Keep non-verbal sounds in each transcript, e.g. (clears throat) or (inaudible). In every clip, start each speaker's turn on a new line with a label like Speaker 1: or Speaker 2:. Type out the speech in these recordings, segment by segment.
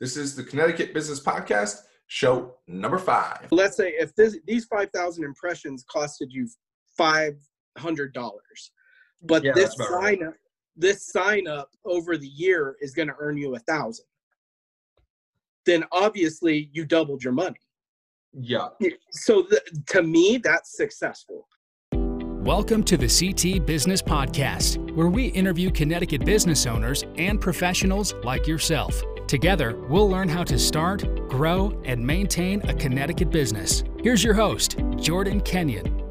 Speaker 1: This is the Connecticut Business Podcast, show number five.
Speaker 2: Let's say if this, these 5,000 impressions costed you $500, but
Speaker 1: Yeah,
Speaker 2: this
Speaker 1: that's about right.
Speaker 2: sign up, this sign up over the year is going to earn you a thousand. Then obviously you doubled your money.
Speaker 1: Yeah.
Speaker 2: So th- to me, that's successful.
Speaker 3: Welcome to the CT Business Podcast, where we interview Connecticut business owners and professionals like yourself. Together, we'll learn how to start, grow, and maintain a Connecticut business. Here's your host, Jordan Kenyon.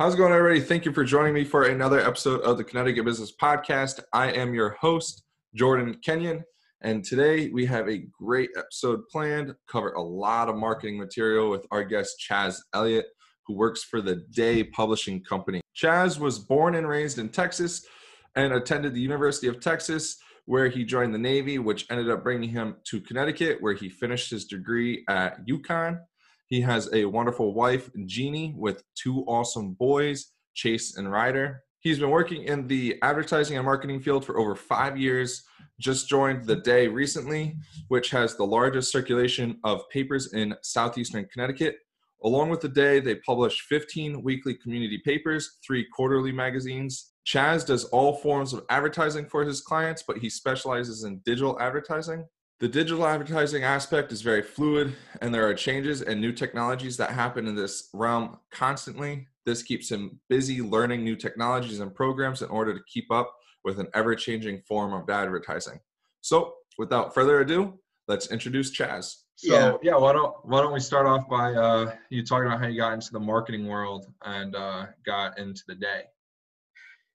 Speaker 1: How's it going, everybody? Thank you for joining me for another episode of the Connecticut Business Podcast. I am your host, Jordan Kenyon, and today we have a great episode planned. Cover a lot of marketing material with our guest Chaz Elliott, who works for the Day Publishing Company. Chaz was born and raised in Texas and attended the University of Texas, where he joined the Navy, which ended up bringing him to Connecticut, where he finished his degree at UConn. He has a wonderful wife, Jeannie, with two awesome boys, Chase and Ryder. He's been working in the advertising and marketing field for over five years. Just joined The Day recently, which has the largest circulation of papers in southeastern Connecticut. Along with The Day, they publish 15 weekly community papers, three quarterly magazines. Chaz does all forms of advertising for his clients, but he specializes in digital advertising. The digital advertising aspect is very fluid, and there are changes and new technologies that happen in this realm constantly. This keeps him busy learning new technologies and programs in order to keep up with an ever changing form of advertising. So, without further ado, let's introduce Chaz.
Speaker 4: So
Speaker 2: Yeah.
Speaker 4: yeah, why don't why don't we start off by uh, you talking about how you got into the marketing world and uh, got into the day.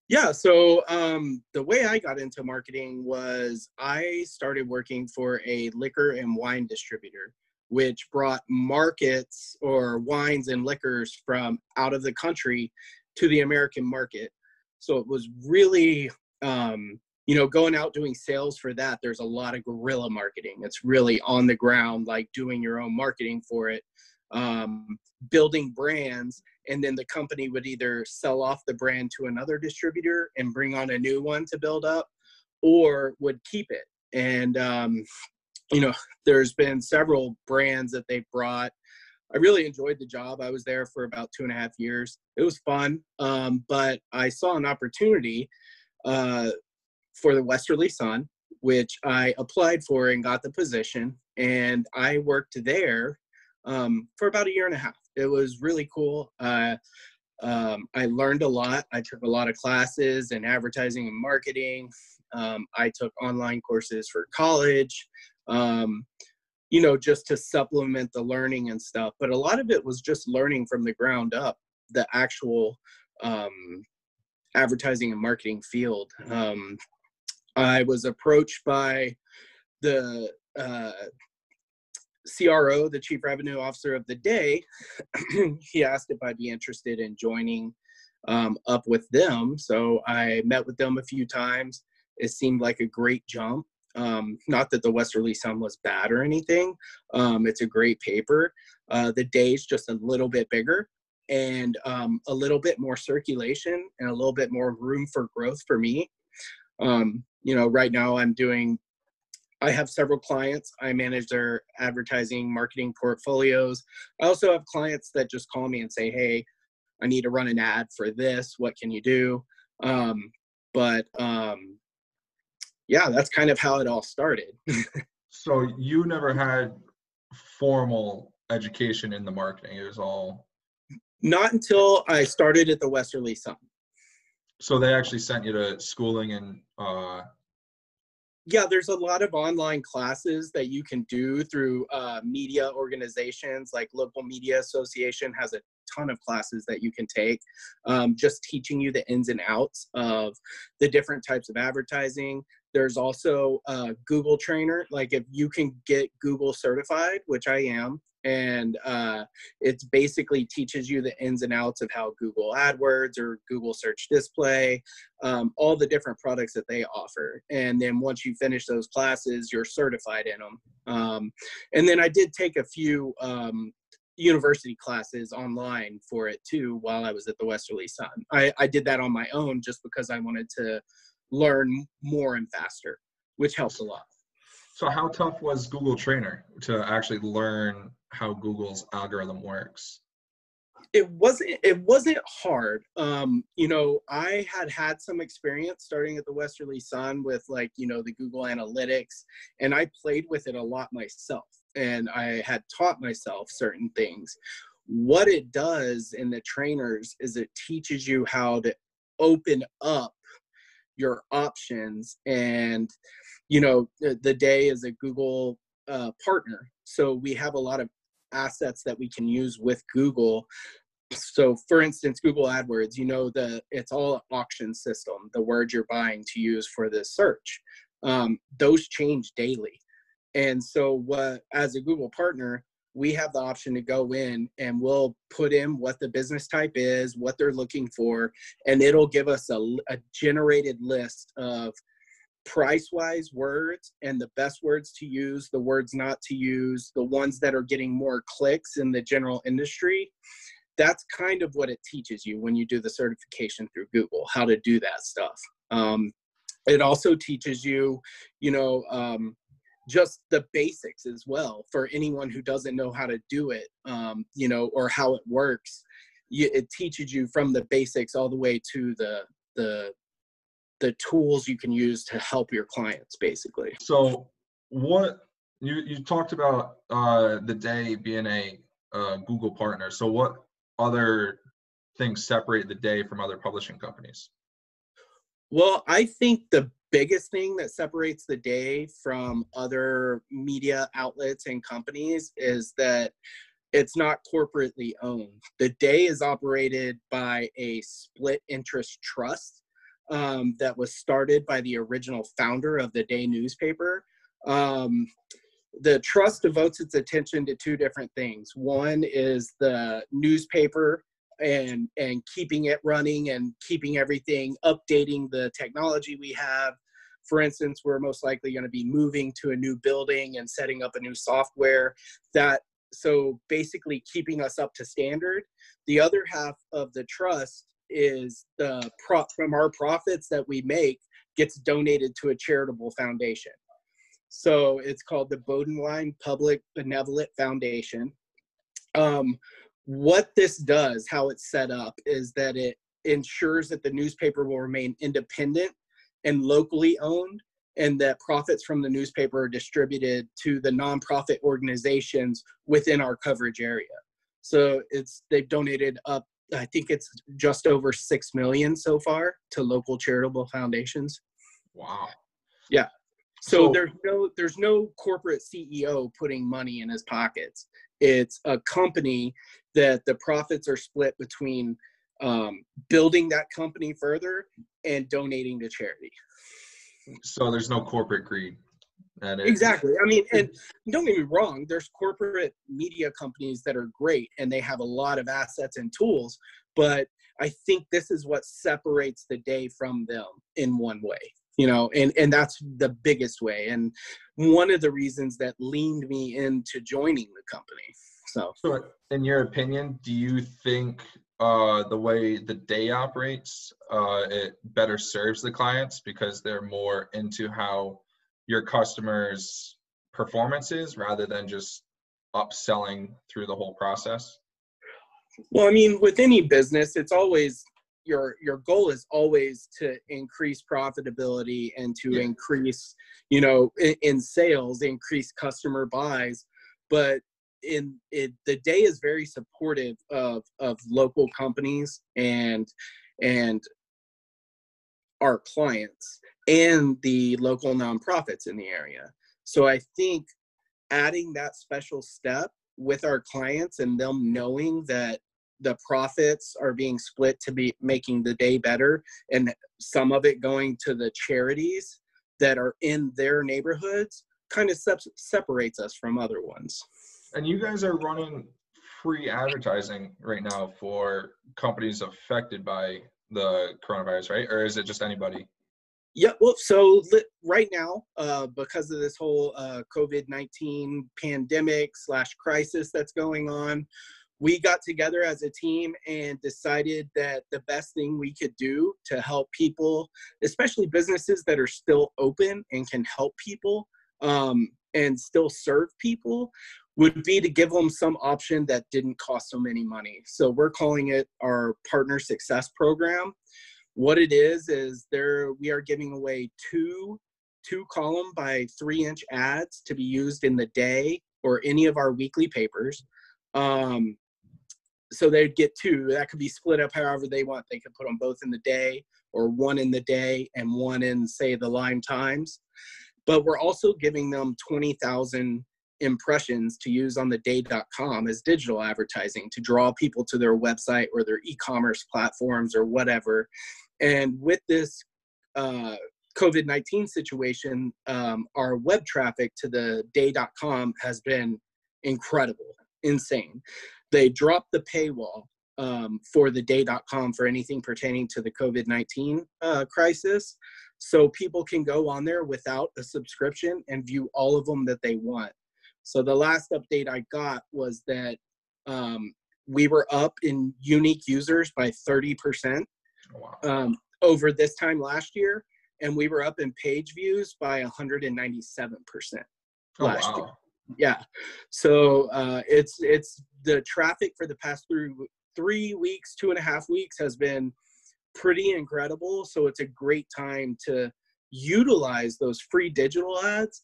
Speaker 2: Yeah, so um, the way I got into marketing was I started working for a liquor and wine distributor, which brought markets or wines and liquors from out of the country to the American market. So it was really, um, you know, going out doing sales for that. There's a lot of guerrilla marketing. It's really on the ground, like doing your own marketing for it, um, building brands and then the company would either sell off the brand to another distributor and bring on a new one to build up or would keep it. And um, you know there's been several brands that they've brought. I really enjoyed the job. I was there for about two and a half years. It was fun um, but i saw an opportunity uh, for the westerly sun which i applied for and got the position and i worked there um, for about a year and a half. It was really cool. Uh, um, I learned a lot. I took a lot of classes in advertising and marketing. Um, I took online courses for college, um, you know, just to supplement the learning and stuff. But a lot of it was just learning from the ground up, the actual um, advertising and marketing field. Um, I was approached by the uh, CRO, the Chief Revenue Officer of the day, (clears throat) he asked if I'd be interested in joining um, up with them. So I met with them a few times. It seemed like a great jump. Um, not that the Westerly Sun was bad or anything. Um, it's a great paper. Uh, the day's just a little bit bigger and um, a little bit more circulation and a little bit more room for growth for me. Um, you know, right now I'm doing I have several clients. I manage their advertising, marketing portfolios. I also have clients that just call me and say, "Hey, I need to run an ad for this. What can you do?" Um, but um, yeah, that's kind of how it all started. (laughs)
Speaker 4: So you never had formal education in the marketing. It was all
Speaker 2: Not until I started at the Westerly Sun.
Speaker 4: so they actually sent you to schooling and uh,
Speaker 2: yeah there's a lot of online classes that you can do through uh, media organizations like local media association has a ton of classes that you can take um, just teaching you the ins and outs of the different types of advertising there's also a google trainer like if you can get google certified which i am and uh, it's basically teaches you the ins and outs of how google adwords or google search display um, all the different products that they offer. And then once you finish those classes, you're certified in them. Um, and then I did take a few um, university classes online for it too while I was at the Westerly Sun. I, I did that on my own just because I wanted to learn more and faster, which helps a lot.
Speaker 1: So how tough was Google Trainer to actually learn how Google's algorithm works?
Speaker 2: It wasn't it wasn't hard. Um you know i had had some experience starting at the westerly sun with like you know the google analytics and i played with it a lot myself and i had taught myself certain things. What it does in the trainers is it teaches you how to open up your options and you know the, the day is a google uh, partner so we have a lot of assets that we can use with Google so for instance google adwords you know the it's all auction system the words you're buying to use for this search. Um, those change daily. And so what as a google partner we have the option to go in and we'll put in what the business type is what they're looking for and it'll give us a, a generated list of price wise words and the best words to use the words not to use the ones that are getting more clicks in the general industry that's kind of what it teaches you when you do the certification through Google, how to do that stuff. Um, it also teaches you, you know, um, just the basics as well for anyone who doesn't know how to do it, um, you know, or how it works. You, it teaches you from the basics all the way to the the the tools you can use to help your clients, basically.
Speaker 1: So, what you you talked about uh, the day being a uh, Google partner. So, what other things separate the day from other publishing companies?
Speaker 2: Well, I think the biggest thing that separates the day from other media outlets and companies is that it's not corporately owned. The day is operated by a split interest trust um, that was started by the original founder of the day newspaper. Um, the trust devotes its attention to two different things. One is the newspaper and and keeping it running and keeping everything updating the technology we have. For instance, we're most likely going to be moving to a new building and setting up a new software that so basically keeping us up to standard. The other half of the trust is the prop from our profits that we make gets donated to a charitable foundation. So it's called the Bodenwein Public Benevolent Foundation. Um, what this does, how it's set up, is that it ensures that the newspaper will remain independent and locally owned, and that profits from the newspaper are distributed to the nonprofit organizations within our coverage area. So it's they've donated up, I think it's just over six million so far to local charitable foundations.
Speaker 1: Wow.
Speaker 2: Yeah. So, there's no there's no corporate CEO putting money in his pockets. It's a company that the profits are split between um, building that company further and donating to charity.
Speaker 1: So there's no corporate greed.
Speaker 2: Exactly. I mean, and don't get me wrong, there's corporate media companies that are great and they have a lot of assets and tools, but I think this is what separates the day from them in one way you know and and that's the biggest way and one of the reasons that leaned me into joining the company so,
Speaker 1: so in your opinion do you think uh, the way the day operates uh, it better serves the clients because they're more into how your customers performance is rather than just upselling through the whole process?
Speaker 2: Well i mean with any business it's always your your goal is always to increase profitability and to yeah. increase you know in, in, sales increase customer buys but in it the day is very supportive of of local companies and and our clients and the local nonprofits in the area so i think adding that special step with our clients and them knowing that the profits are being split to be making the day better and some of it going to the charities that are in their neighborhoods kind of sep- separates us from other ones.
Speaker 1: And you guys are running free advertising right now for companies affected by the coronavirus right? Or is it just anybody?
Speaker 2: Yeah, well, so right now, uh, because of this whole uh, COVID 19 pandemic slash crisis that's going on, we got together as a team and decided that the best thing we could do to help people, especially businesses that are still open and can help people, um, and still serve people would be to give them some option that didn't cost them any money. So we're calling it our partner success program. What it is is there we are giving away two two column by three inch ads to be used in the day or any of our weekly papers. Um, so they'd get two. That could be split up however they want. They could put them both in the day or one in the day and one in say the Lyme Times. But we're also giving them 20,000 impressions to use on the day.com as digital advertising to draw people to their website or their e-commerce platforms or whatever. And with this uh, COVID 19 situation, um, our web traffic to the day.com has been incredible, insane. They dropped the paywall um, for the day.com for anything pertaining to the COVID 19 uh, crisis. So people can go on there without a subscription and view all of them that they want. So the last update I got was that um, we were up in unique users by 30% wow. um, over this time last year and we were up in page views by 197%
Speaker 1: oh, last wow. year.
Speaker 2: Yeah. So uh, it's it's the traffic for the past three three weeks, two and a half weeks has been pretty incredible. So it's a great time to utilize those free digital ads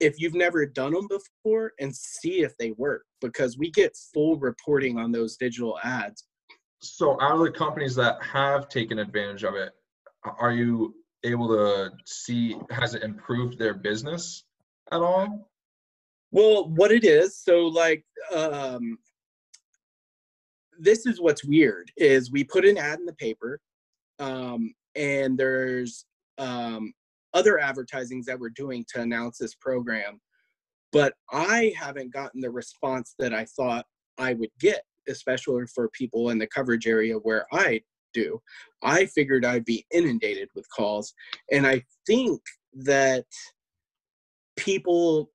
Speaker 2: if you've never done them before and see if they work because we get full reporting on those digital ads.
Speaker 1: So out of the companies that have taken advantage of it, are you able to see has it improved their business at all?
Speaker 2: Well, what it is, so like um this is what's weird is we put an ad in the paper um and there's um other advertisings that we're doing to announce this program but i haven't gotten the response that i thought i would get especially for people in the coverage area where i do. I figured I'd be inundated with calls. And I think that people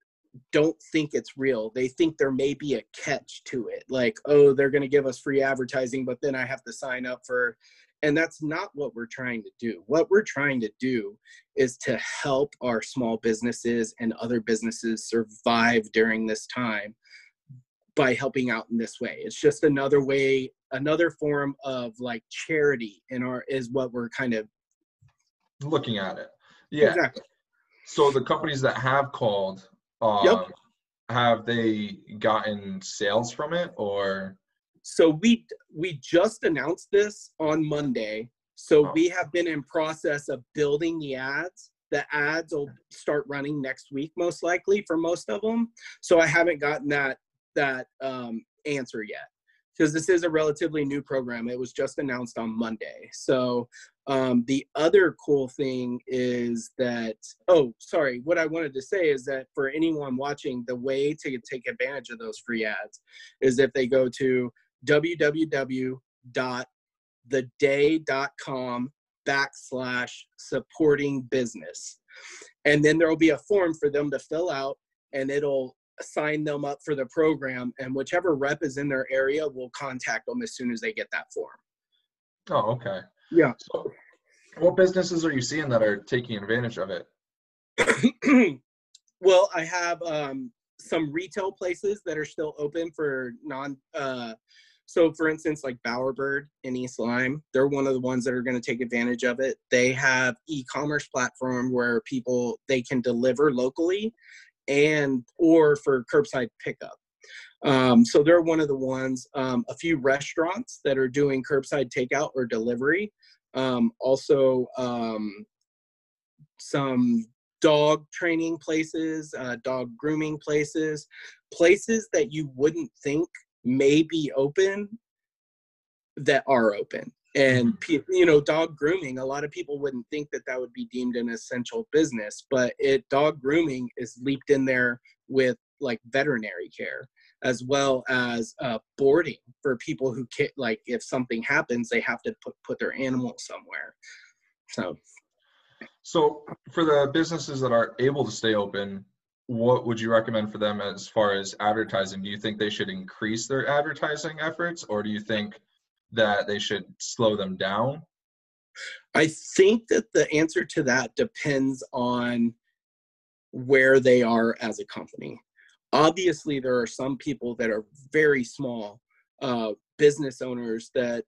Speaker 2: don't think it's real. They think there may be a catch to it. Like, oh, they're going to give us free advertising, but then I have to sign up for. And that's not what we're trying to do. What we're trying to do is to help our small businesses and other businesses survive during this time by helping out in this way. It's just another way another form of like charity in our is what we're kind of
Speaker 1: looking at it. Yeah.
Speaker 2: Exactly.
Speaker 1: So the companies that have called, um, yep. have they gotten sales from it or?
Speaker 2: So we we just announced this on Monday. So oh. we have been in process of building the ads. The ads will start running next week, most likely for most of them. So I haven't gotten that that um, answer yet because this is a relatively new program. It was just announced on Monday. So um, the other cool thing is that, oh, sorry, what I wanted to say is that for anyone watching, the way to take advantage of those free ads is if they go to www.theday.com backslash supporting business. And then there will be a form for them to fill out and it'll sign them up for the program and whichever rep is in their area will contact them as soon as they get that form
Speaker 1: oh okay
Speaker 2: yeah.
Speaker 1: So what businesses are you seeing that are taking advantage of it? (clears throat)
Speaker 2: Well i have um, some retail places that are still open for non uh, so for instance like bowerbird in east lyme they're one of the ones that are going to take advantage of it. They have e-commerce platform where people they can deliver locally and or for curbside pickup. Um, so they're one of the ones. Um, a few restaurants that are doing curbside takeout or delivery. Um, also, um, some dog training places, uh, dog grooming places, places that you wouldn't think may be open that are open and mm-hmm. you know dog grooming a lot of people wouldn't think that that would be deemed an essential business but it dog grooming is leaped in there with like veterinary care as well as uh, boarding for people who can like if something happens they have to put, put their animal somewhere so
Speaker 1: so for the businesses that are able to stay open what would you recommend for them as far as advertising do you think they should increase their advertising efforts or do you think that they should slow them down?
Speaker 2: I think that the answer to that depends on where they are as a company. Obviously, there are some people that are very small uh, business owners that,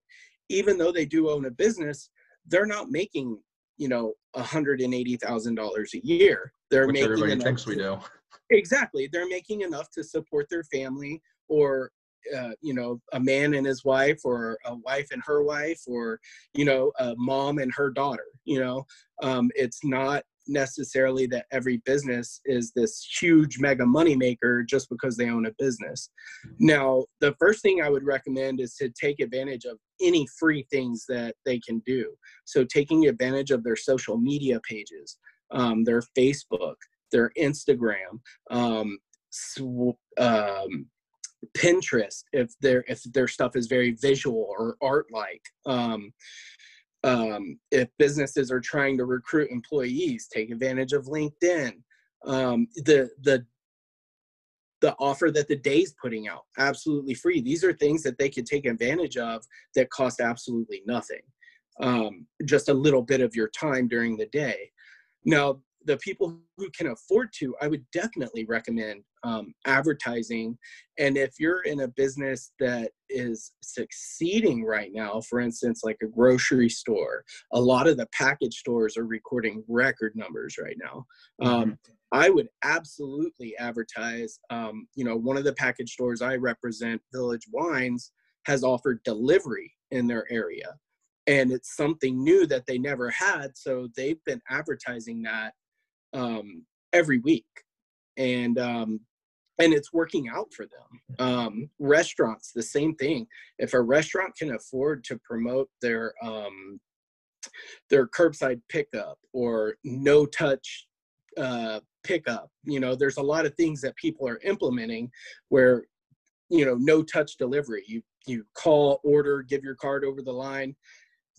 Speaker 2: even though they do own a business, they're not making you know $180,000 a year. They're
Speaker 1: Which
Speaker 2: making
Speaker 1: everybody
Speaker 2: enough
Speaker 1: thinks we do.
Speaker 2: exactly they're making enough to support their family or uh, you know a man and his wife or a wife and her wife or you know a mom and her daughter you know um, it's not necessarily that every business is this huge mega money maker just because they own a business now the first thing i would recommend is to take advantage of any free things that they can do so taking advantage of their social media pages um, their facebook their Instagram, um, sw- um, Pinterest if their if their stuff is very visual or art like. Um, um, if businesses are trying to recruit employees, take advantage of LinkedIn. Um, the the the offer that the day's putting out absolutely free. These are things that they could take advantage of that cost absolutely nothing. Um, just a little bit of your time during the day. Now, the people who can afford to, I would definitely recommend um, advertising. And if you're in a business that is succeeding right now, for instance, like a grocery store, a lot of the package stores are recording record numbers right now. Um, I would absolutely advertise. Um, you know, one of the package stores I represent, Village Wines, has offered delivery in their area. And it's something new that they never had. So they've been advertising that um, every week, and um, and it's working out for them. Um, restaurants, the same thing. If a restaurant can afford to promote their um, their curbside pickup or no touch uh, pickup, you know, there's a lot of things that people are implementing where you know no touch delivery. You you call, order, give your card over the line.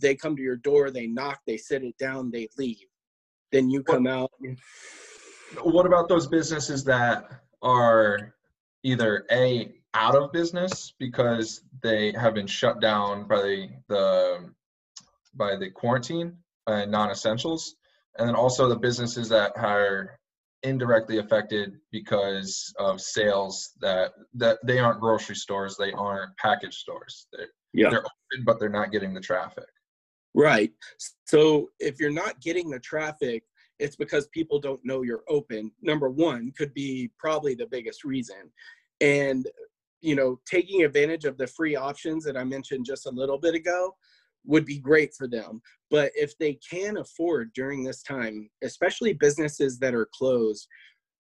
Speaker 2: They come to your door, they knock, they sit it down, they leave. Then you come out.
Speaker 1: What about those businesses that are either a out of business because they have been shut down by the, the by the quarantine and non-essentials, and then also the businesses that are indirectly affected because of sales that that they aren't grocery stores, they aren't package stores. They're,
Speaker 2: Yeah.
Speaker 1: they're open, but they're not getting the traffic.
Speaker 2: Right. So if you're not getting the traffic, it's because people don't know you're open. Number one could be probably the biggest reason. And, you know, taking advantage of the free options that I mentioned just a little bit ago would be great for them. But if they can afford during this time, especially businesses that are closed,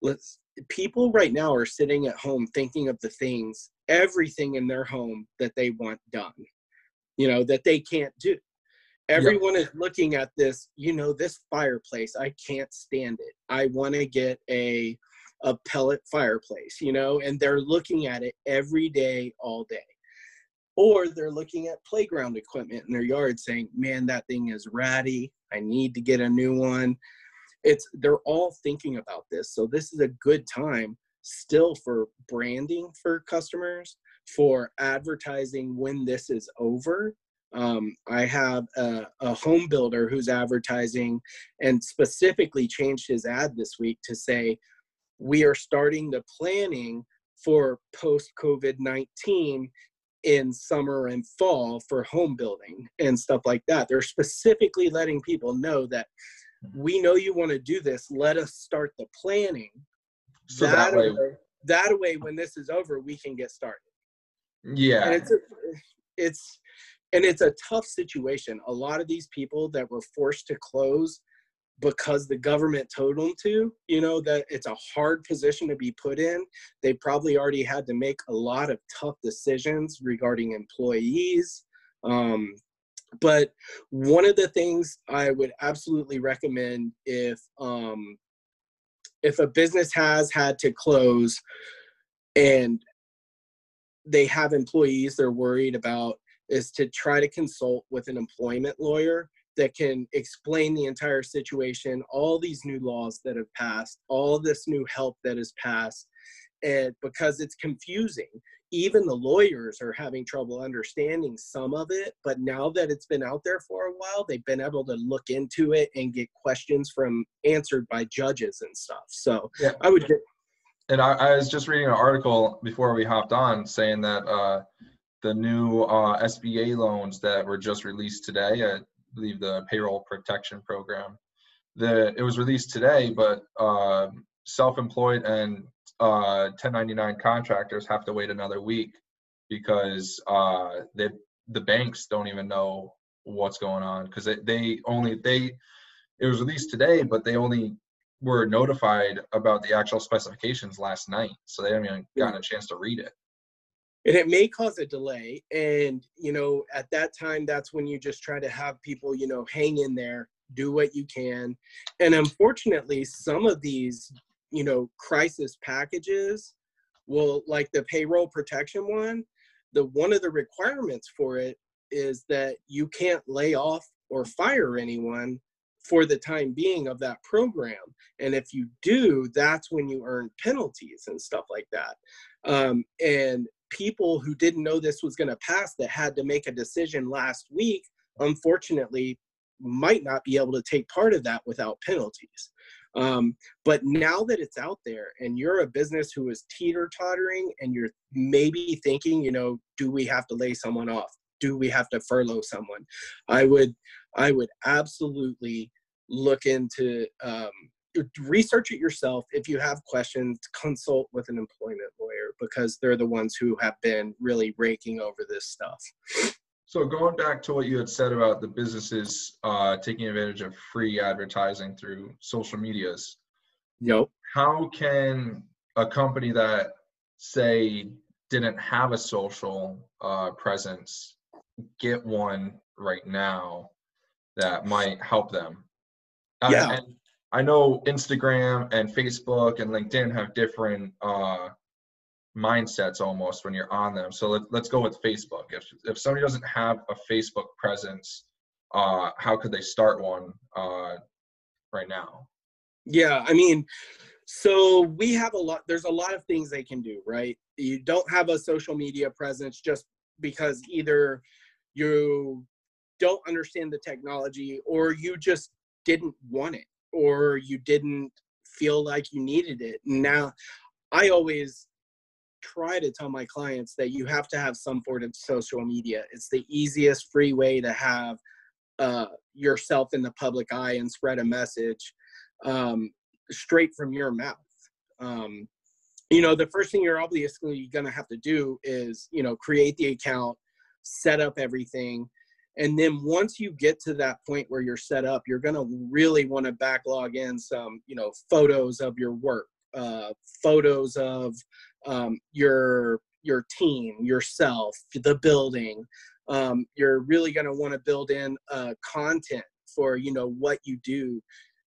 Speaker 2: let's people right now are sitting at home thinking of the things, everything in their home that they want done, you know, that they can't do everyone is looking at this you know this fireplace i can't stand it. I want to get a a pellet fireplace you know and they're looking at it every day all day. Or they're looking at playground equipment in their yard saying man that thing is ratty. I need to get a new one. It's they're all thinking about this. So this is a good time still for branding for customers for advertising when this is over um, I have a, a home builder who's advertising and specifically changed his ad this week to say, we are starting the planning for post COVID 19 in summer and fall for home building and stuff like that. They're specifically letting people know that we know you want to do this. Let us start the planning.
Speaker 1: So that way,
Speaker 2: that way, when this is over, we can get started
Speaker 1: yeah,
Speaker 2: and it's it's and it's a tough situation. A lot of these people that were forced to close because the government told them to you know that it's a hard position to be put in. They probably already had to make a lot of tough decisions regarding employees. Um, but one of the things i would absolutely recommend if um, if a business has had to close and they have employees they're worried about is to try to consult with an employment lawyer that can explain the entire situation, all these new laws that have passed, all this new help that has passed, and because it's confusing. even the lawyers are having trouble understanding some of it but now that it's been out there for a while they've been able to look into it and get questions from answered by judges and stuff so
Speaker 1: Yeah.
Speaker 2: i would Get-
Speaker 1: And I, I was just reading an article before we hopped on saying that uh, the new uh, SBA loans that were just released today, I believe the payroll protection program, the it was released today, but uh, self-employed and uh, 1099 contractors have to wait another week because uh, they, the banks don't even know what's going on because they, they only they it was released today, but they only were notified about the actual specifications last night, so they haven't even gotten a chance to read it.
Speaker 2: And it may cause a delay and you know at that time that's when you just try to have people you know hang in there do what you can. And unfortunately some of these you know crisis packages will like the payroll protection one the one of the requirements for it is that you can't lay off or fire anyone for the time being of that program. And if you do that's when you earn penalties and stuff like that. Um, and people who didn't know this was going to pass that had to make a decision last week unfortunately might not be able to take part of that without penalties. Um, but now that it's out there and you're a business who is teeter tottering and you're maybe thinking you know do we have to lay someone off? Do we have to furlough someone? I would i would absolutely look into um, research it yourself if you have questions consult with an employment lawyer because they're the ones who have been really raking over this stuff
Speaker 1: So going back to what you had said about the businesses uh, taking advantage of free advertising through social medias,
Speaker 2: yep
Speaker 1: how can a company that say didn't have a social uh, presence get one right now that might help them? Uh,
Speaker 2: Yeah.
Speaker 1: I know Instagram and Facebook and LinkedIn have different uh, mindsets almost when you're on them. So let, let's go with Facebook. If if somebody doesn't have a Facebook presence, uh, how could they start one uh, right now?
Speaker 2: Yeah, I mean, so we have a lot, there's a lot of things they can do, right? You don't have a social media presence just because either you don't understand the technology or you just didn't want it or you didn't feel like you needed it. Now, I always try to tell my clients that you have to have some sort of social media. It's the easiest free way to have uh, yourself in the public eye and spread a message um, straight from your mouth. Um, you know, the first thing you're obviously going to have to do is, you know, create the account, set up everything. And then once you get to that point where you're set up, you're going to really want to backlog in some, you know, photos of your work, uh, photos of um, your your team, yourself, the building. Um, you're really going to want to build in uh, content for you know what you do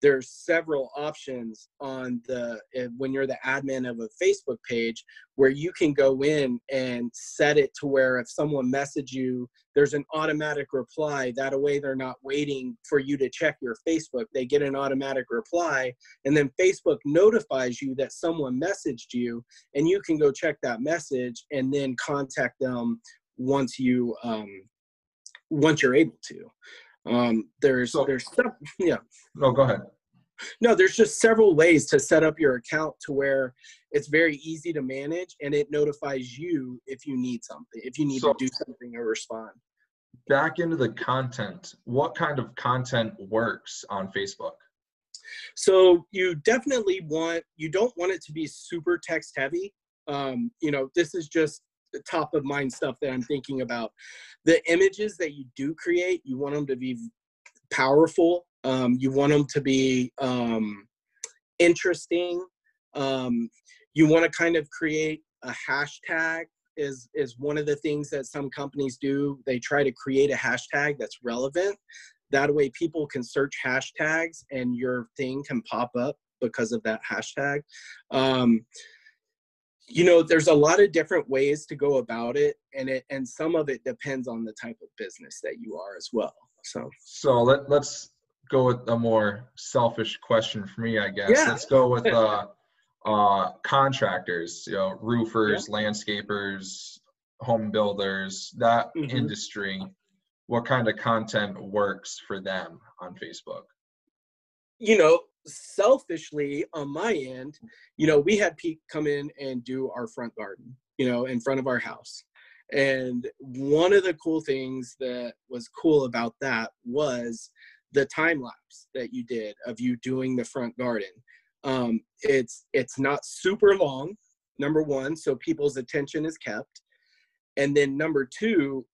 Speaker 2: there's several options on the eh, when you're the admin of a facebook page where you can go in and set it to where if someone message you there's an automatic reply. That way they're not waiting for you to check your facebook. They get an automatic reply and then facebook notifies you that someone messaged you and you can go check that message and then contact them once you um once you're able to um there's
Speaker 1: So-
Speaker 2: there's stuff (laughs) yeah
Speaker 1: No, go ahead.
Speaker 2: no there's just several ways to set up your account to where it's very easy to manage and it notifies you if you need something if you need
Speaker 1: So-
Speaker 2: to do something or respond
Speaker 1: Back into the content. What kind of content works on Facebook?
Speaker 2: so you definitely want you don't want it to be super text heavy um, you know this is just top of mind stuff that i'm thinking about. The images that you do create you want them to be powerful um, you want them to be um, interesting um, you want to kind of create a hashtag is is one of the things that some companies do. They try to create a hashtag that's relevant. That way people can search hashtags and your thing can pop up because of that hashtag. Um, you know there's a lot of different ways to go about it and it and some of it depends on the type of business that you are as well so
Speaker 1: So let, let's go with a more selfish question for me, I guess.
Speaker 2: Yeah.
Speaker 1: Let's go with (laughs) uh, uh, contractors, you know, roofers, yeah. landscapers, home builders, that mm-hmm. industry, what kind of content works for them on Facebook?
Speaker 2: You know, selfishly on my end, you know, we had Pete come in and do our front garden, you know, in front of our house. And one of the cool things that was cool about that was the time lapse that you did of you doing the front garden. Um, it's it's not super long, number one, so people's attention is kept. And then number two,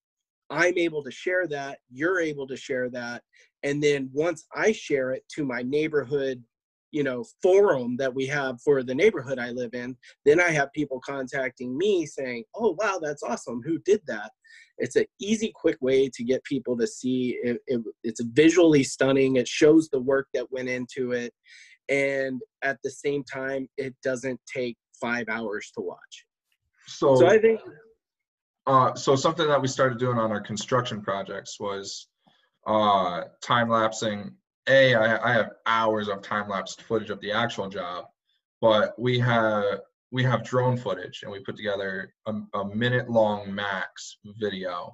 Speaker 2: I'm able to share that, you're able to share that. And then once I share it to my neighborhood, you know, forum that we have for the neighborhood I live in, then I have people contacting me saying, oh, wow, that's awesome. Who did that? It's an easy, quick way to get people to see it, it, it's visually stunning. It shows the work that went into it. And at the same time, it doesn't take five hours to watch.
Speaker 1: So, so I think uh, so something that we started doing on our construction projects was uh, time lapsing. A, I, I have hours of time lapsed footage of the actual job, but we have we have drone footage and we put together a, a minute long max video.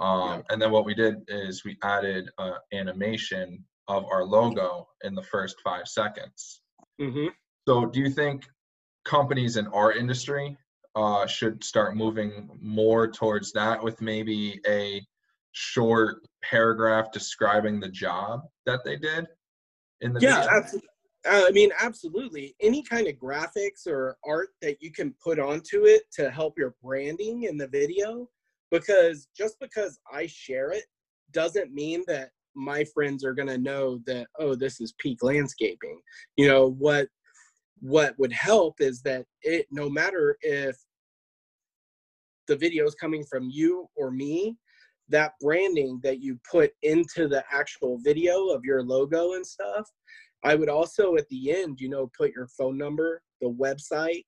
Speaker 1: Um, and then what we did is we added uh, animation of our logo in the first five seconds. Mm-hmm. So, do you think companies in our industry uh, should start moving more towards that with maybe a short paragraph describing the job that they did
Speaker 2: in the yeah absolutely. I mean, absolutely. Any kind of graphics or art that you can put onto it to help your branding in the video, because just because I share it doesn't mean that my friends are going to know that, oh, this is peak landscaping. You know, what what would help is that it no matter if the video is coming from you or me that branding that you put into the actual video of your logo and stuff i would also at the end you know put your phone number the website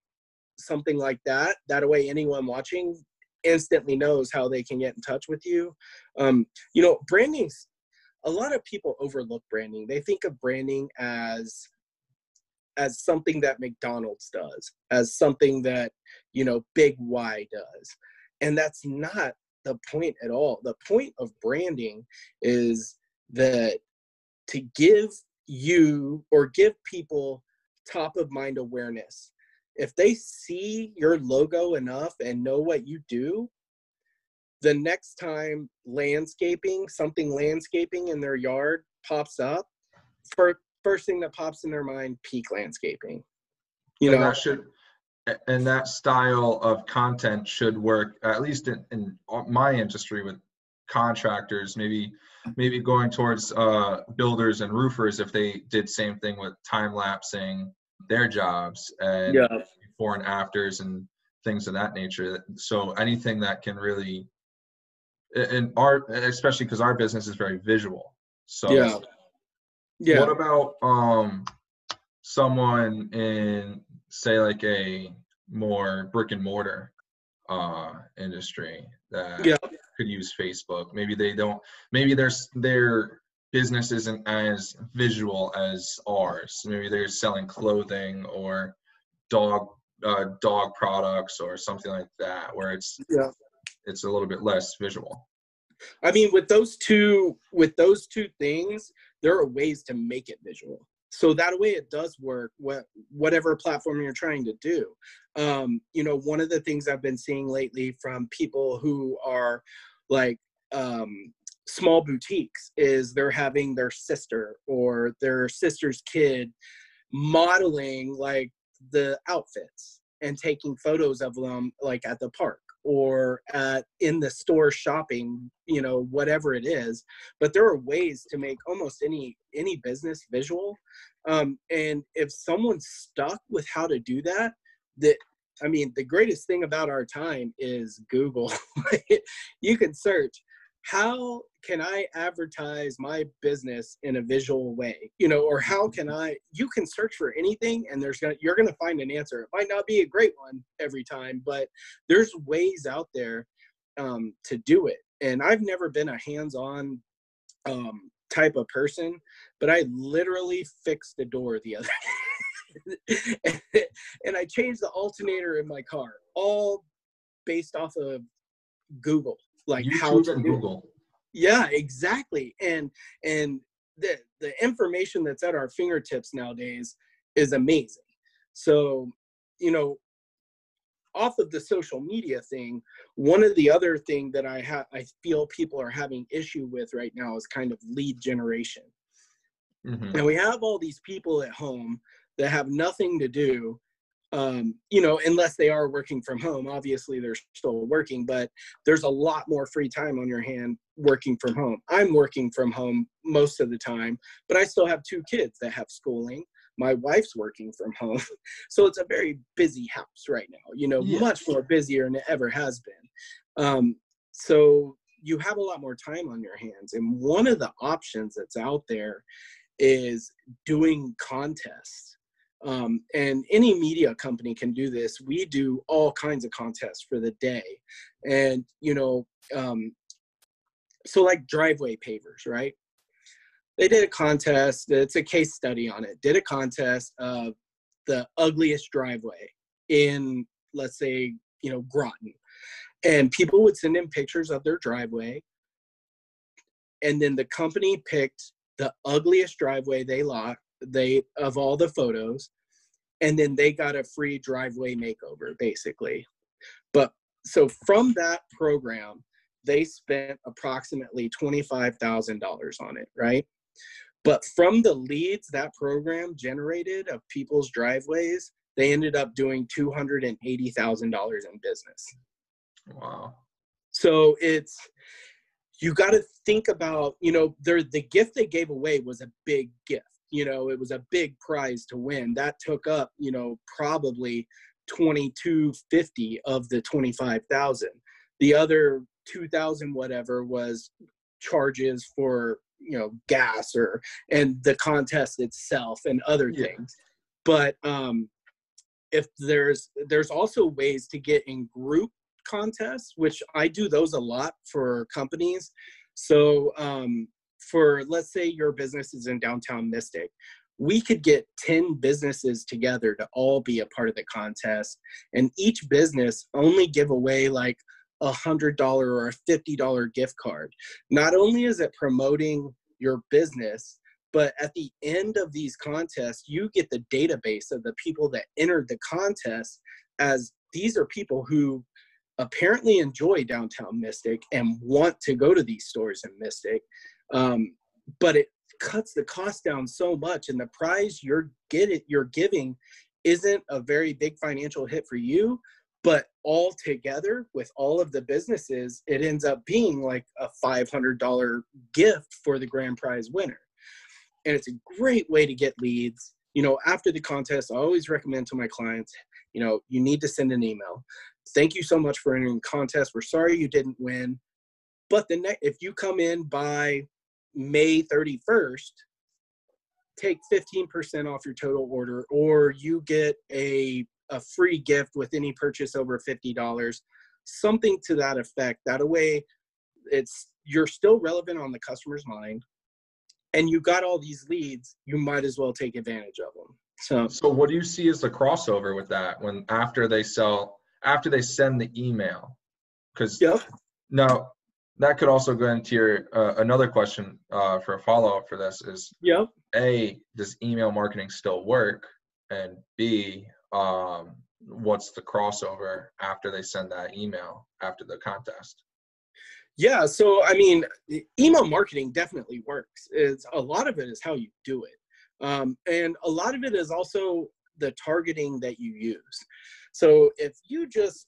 Speaker 2: something like that. That way anyone watching instantly knows how they can get in touch with you. Um, you know branding's a lot of people overlook branding. They think of branding as as something that McDonald's does, as something that, you know, Big Y does. And that's not the point at all. The point of branding is that to give you or give people top of mind awareness. If they see your logo enough and know what you do, the next time landscaping, something landscaping in their yard pops up, for first thing that pops in their mind, peak landscaping.
Speaker 1: You and know, that should and that style of content should work at least in, in my industry with contractors maybe maybe going towards uh, builders and roofers if they did same thing with time lapsing their jobs and yeah. before and afters and things of that nature so anything that can really and our especially because our business is very visual so
Speaker 2: yeah
Speaker 1: yeah. What about um someone in say like a more brick and mortar uh industry that yeah. could use Facebook? Maybe they don't maybe there's their business isn't as visual as ours. Maybe they're selling clothing or dog uh, dog products or something like that where it's yeah it's a little bit less visual
Speaker 2: I mean, with those two, with those two things, there are ways to make it visual. So that way, it does work. What whatever platform you're trying to do. Um, you know, one of the things I've been seeing lately from people who are like um, small boutiques is they're having their sister or their sister's kid modeling like the outfits and taking photos of them like at the park or at, in the store shopping you know whatever it is. But there are ways to make almost any any business visual. Um, and if someone's stuck with how to do that that i mean the greatest thing about our time is google. (laughs) You can search how can I advertise my business in a visual way? You know, or how can I? You can search for anything, and there's gonna you're gonna find an answer. It might not be a great one every time, but there's ways out there um, to do it. And I've never been a hands-on um, type of person, but I literally fixed the door the other (laughs) and I changed the alternator in my car, all based off of Google, like
Speaker 1: YouTube
Speaker 2: how to
Speaker 1: and
Speaker 2: do it.
Speaker 1: Google.
Speaker 2: Yeah, exactly. And and the the information that's at our fingertips nowadays is amazing. So, you know, off of the social media thing, one of the other thing that I have I feel people are having issue with right now is kind of lead generation.
Speaker 1: Mhm.
Speaker 2: And we have all these people at home that have nothing to do um, you know, unless they are working from home. Obviously, they're still working, but there's a lot more free time on your hand working from home. I'm working from home most of the time, but I still have two kids that have schooling. My wife's working from home. (laughs) So it's a very busy house right now, you know,
Speaker 1: Yeah.
Speaker 2: much more busier than it ever has been. Um, so you have a lot more time on your hands. And one of the options that's out there is doing contests um, and any media company can do this. We do all kinds of contests for the day. And you know um, so like driveway pavers right? They did a contest. It's a case study on it. Did a contest of the ugliest driveway in let's say you know groton. And people would send in pictures of their driveway. And then the company picked the ugliest driveway they lot they of all the photos and then they got a free driveway makeover basically. But so from that program they spent approximately $25000 on it right? But from the leads that program generated of people's driveways they ended up doing $280000 in business.
Speaker 1: Wow.
Speaker 2: so it's you got to think about you know there the gift they gave away was a big gift you know it was a big prize to win. That took up you know probably 2250 of the 25000 the other 2000 whatever was charges for you know gas or and the contest itself and other
Speaker 1: Yeah.
Speaker 2: things. But um if there's there's also ways to get in group contests which i do those a lot for companies. So um for let's say your business is in downtown mystic we could get 10 businesses together to all be a part of the contest. And each business only give away like a hundred dollar or a fifty dollar gift card. Not only is it promoting your business but at the end of these contests you get the database of the people that entered the contest as these are people who apparently enjoy downtown mystic and want to go to these stores in mystic um, but it cuts the cost down so much and the prize you're getting you're giving isn't a very big financial hit for you but all together with all of the businesses it ends up being like a $500 gift for the grand prize winner. And it's a great way to get leads. You know after the contest i always recommend to my clients you know you need to send an email. Thank you so much for entering the contest. We're sorry you didn't win. But the next if you come in by may 31st take 15% off your total order or you get a, a free gift with any purchase over $50 something to that effect. That way it's you're still relevant on the customer's mind and you got all these leads you might as well take advantage of them so
Speaker 1: So what do you see as the crossover with that when after they sell after they send the email? Because
Speaker 2: yep.
Speaker 1: now that could also go into your uh, another question uh, for a follow up for this is
Speaker 2: yep
Speaker 1: a does email marketing still work and b um, what's the crossover after they send that email after the contest?
Speaker 2: Yeah, so I mean, email marketing definitely works. It's a lot of it is how you do it, um, and a lot of it is also the targeting that you use. So if you just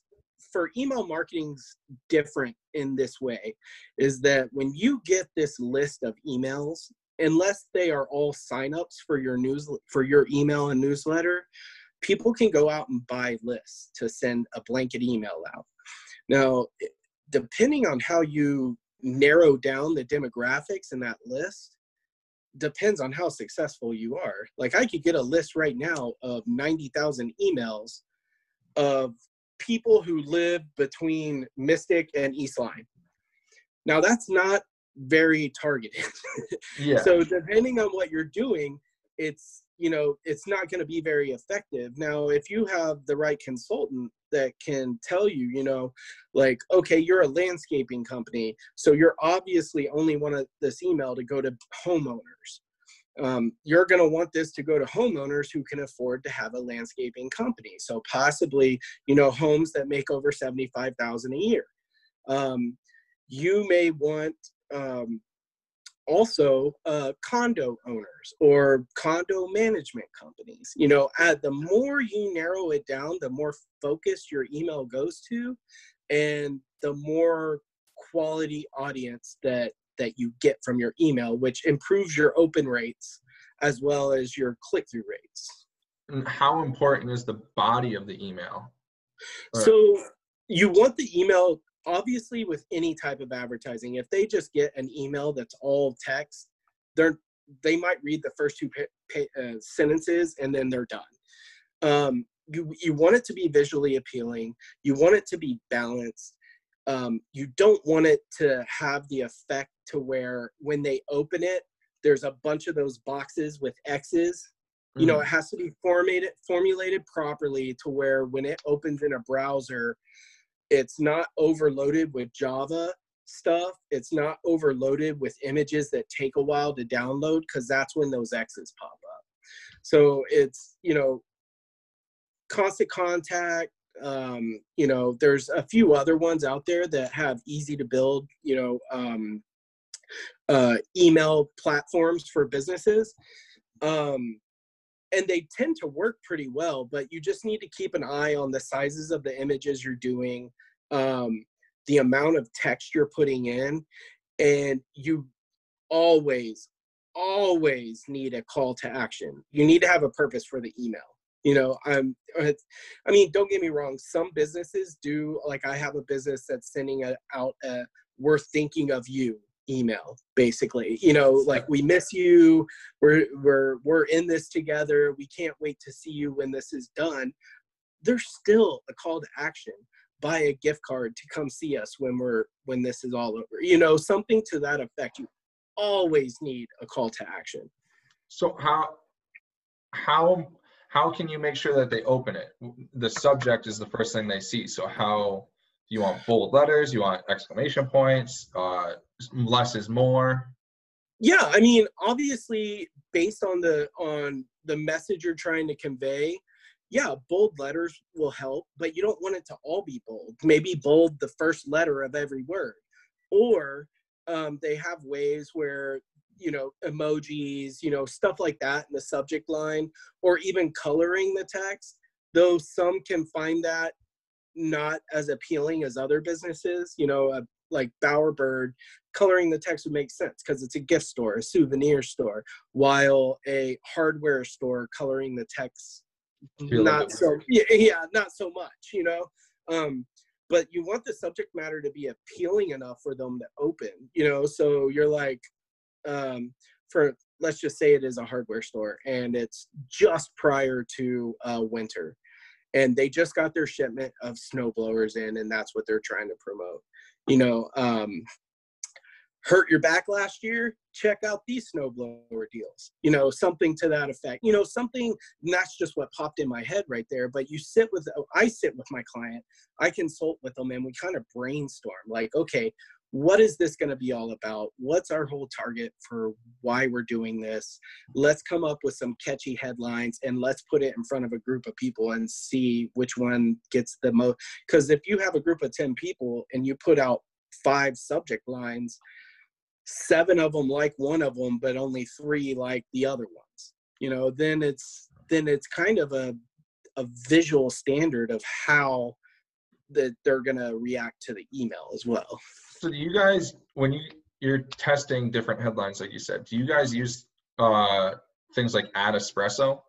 Speaker 2: for email marketing's different in this way is that when you get this list of emails unless they are all signups for your news for your email and newsletter people can go out and buy lists to send a blanket email out. Now depending on how you narrow down the demographics in that list depends on how successful you are. Like i could get a list right now of 90,000 emails of people who live between mystic and East Lyme. Now that's not very targeted. (laughs)
Speaker 1: Yeah.
Speaker 2: so depending on what you're doing it's you know it's not going to be very effective. Now if you have the right consultant that can tell you you know like okay you're a landscaping company so you're obviously only want this email to go to homeowners um, you're going to want this to go to homeowners who can afford to have a landscaping company so possibly you know homes that make over 75000 a year um, you may want um, also uh, condo owners or condo management companies. You know, at the more you narrow it down, the more focused your email goes to, and the more quality audience that that you get from your email, which improves your open rates as well as your click through rates.
Speaker 1: And how important is the body of the email?
Speaker 2: Or- so you want the email obviously with any type of advertising if they just get an email that's all text they're they might read the first two pa- pa- uh, sentences and then they're done um, you you want it to be visually appealing you want it to be balanced um, you don't want it to have the effect to where when they open it there's a bunch of those boxes with x's you know mm-hmm. it has to be formatted formulated properly to where when it opens in a browser it's not overloaded with Java stuff. It's not overloaded with images that take a while to download because that's when those X's pop up. So it's, you know, constant contact. Um, you know, there's a few other ones out there that have easy to build, you know, um, uh, email platforms for businesses. Um, and they tend to work pretty well but you just need to keep an eye on the sizes of the images you're doing um, the amount of text you're putting in and you always always need a call to action you need to have a purpose for the email you know i'm uh, i mean don't get me wrong some businesses do like i have a business that's sending a, out a we're thinking of you email basically. You know like we miss you. We're we're we're in this together. We can't wait to see you when this is done. There's still a call to action. Buy a gift card to come see us when we're when this is all over. You know something to that effect. You always need a call to action.
Speaker 1: So how how how can you make sure that they open it? The subject is the first thing they see. So how you want bold letters? You want exclamation points? Uh, less is more?
Speaker 2: Yeah i mean obviously based on the on the message you're trying to convey yeah bold letters will help but you don't want it to all be bold. Maybe bold the first letter of every word. Or um, they have ways where you know emojis you know stuff like that in the subject line or even coloring the text though some can find that not as appealing as other businesses. You know, uh, like Bowerbird, coloring the text would make sense because it's a gift store, a souvenir store, while a hardware store coloring the text not so yeah, yeah, not so much, you know. Um, but you want the subject matter to be appealing enough for them to open, you know. So you're like, um, for let's just say it is a hardware store and it's just prior to uh, winter. And they just got their shipment of snow blowers in and that's what they're trying to promote. You know um, hurt your back last year check out these snowblower deals. You know something to that effect. You know something that's just what popped in my head right there but you sit with i sit with my client i consult with them and we kind of brainstorm like okay what is this going to be all about? What's our whole target for why we're doing this? Let's come up with some catchy headlines and let's put it in front of a group of people and see which one gets the most. Because if you have a group of 10 people and you put out five subject lines, seven of them like one of them, but only three like the other ones, you know, then it's then it's kind of a a visual standard of how that they're going to react to the email as well.
Speaker 1: So do you guys, when you you're testing different headlines, like you said, do you guys use uh, things like AdEspresso?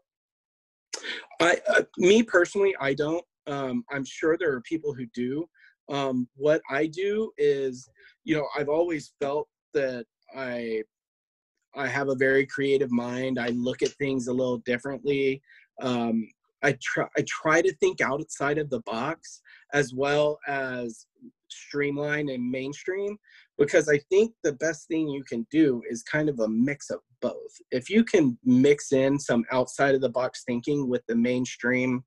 Speaker 2: I, uh, me personally, I don't. Um, I'm sure there are people who do. Um, what I do is, you know, I've always felt that I, I have a very creative mind. I look at things a little differently. Um, I try I try to think outside of the box as well as streamline and mainstream because I think the best thing you can do is kind of a mix of both. If you can mix in some outside of the box thinking with the mainstream,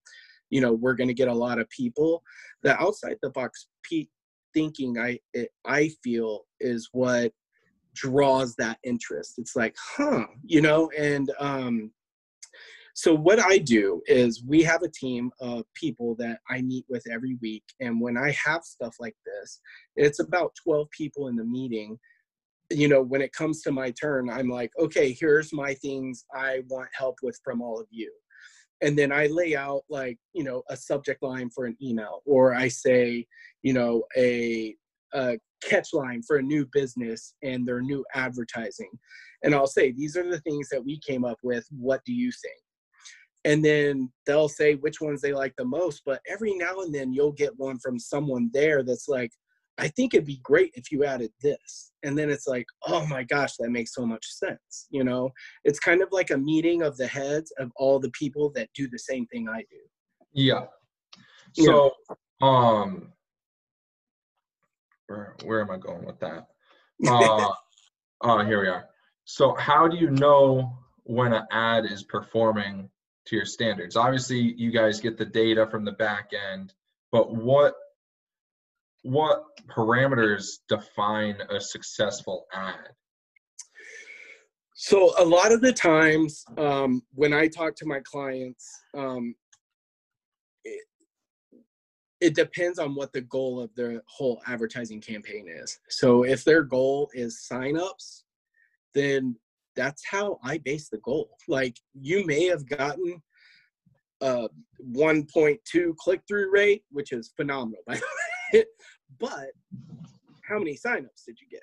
Speaker 2: you know, we're going to get a lot of people. The outside the box pe- thinking, I it, I feel is what draws that interest. It's like, huh, you know, and um, so what I do is we have a team of people that I meet with every week, and when I have stuff like this, it's about 12 people in the meeting. You know, when it comes to my turn, I'm like, okay, here's my things I want help with from all of you. And then I lay out like, you know, a subject line for an email, or I say, you know, a, a catch line for a new business and their new advertising. And I'll say, these are the things that we came up with. What do you think? And then they'll say which ones they like the most but every now and then you'll get one from someone there that's like i think it'd be great if you added this. And then it's like oh my gosh that makes so much sense you know? It's kind of like a meeting of the heads of all the people that do the same thing i do.
Speaker 1: Yeah. So um where, where am i going with that? Uh, (laughs) uh here we are. So how do you know when an ad is performing to your standards? Obviously, you guys get the data from the back end, but what what parameters define a successful ad?
Speaker 2: So a lot of the times um, when I talk to my clients, um, it, it depends on what the goal of their whole advertising campaign is. So if their goal is signups, then that's how I base the goal. Like you may have gotten a 1.2 click through rate, which is phenomenal, by the way. (laughs) but how many signups did you get?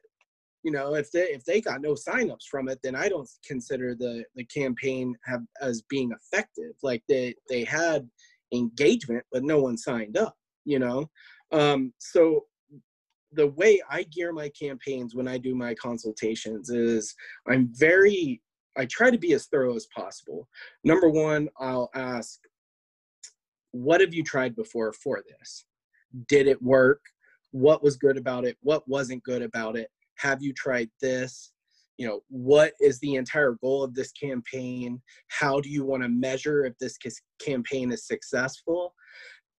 Speaker 2: You know, if they if they got no signups from it, then I don't consider the the campaign have as being effective. Like they they had engagement, but no one signed up. You know, um, so the way I gear my campaigns when I do my consultations is I'm very I try to be as thorough as possible. Number one, I'll ask, what have you tried before for this? Did it work? What was good about it? What wasn't good about it? Have you tried this? You know, what is the entire goal of this campaign? How do you want to measure if this campaign is successful?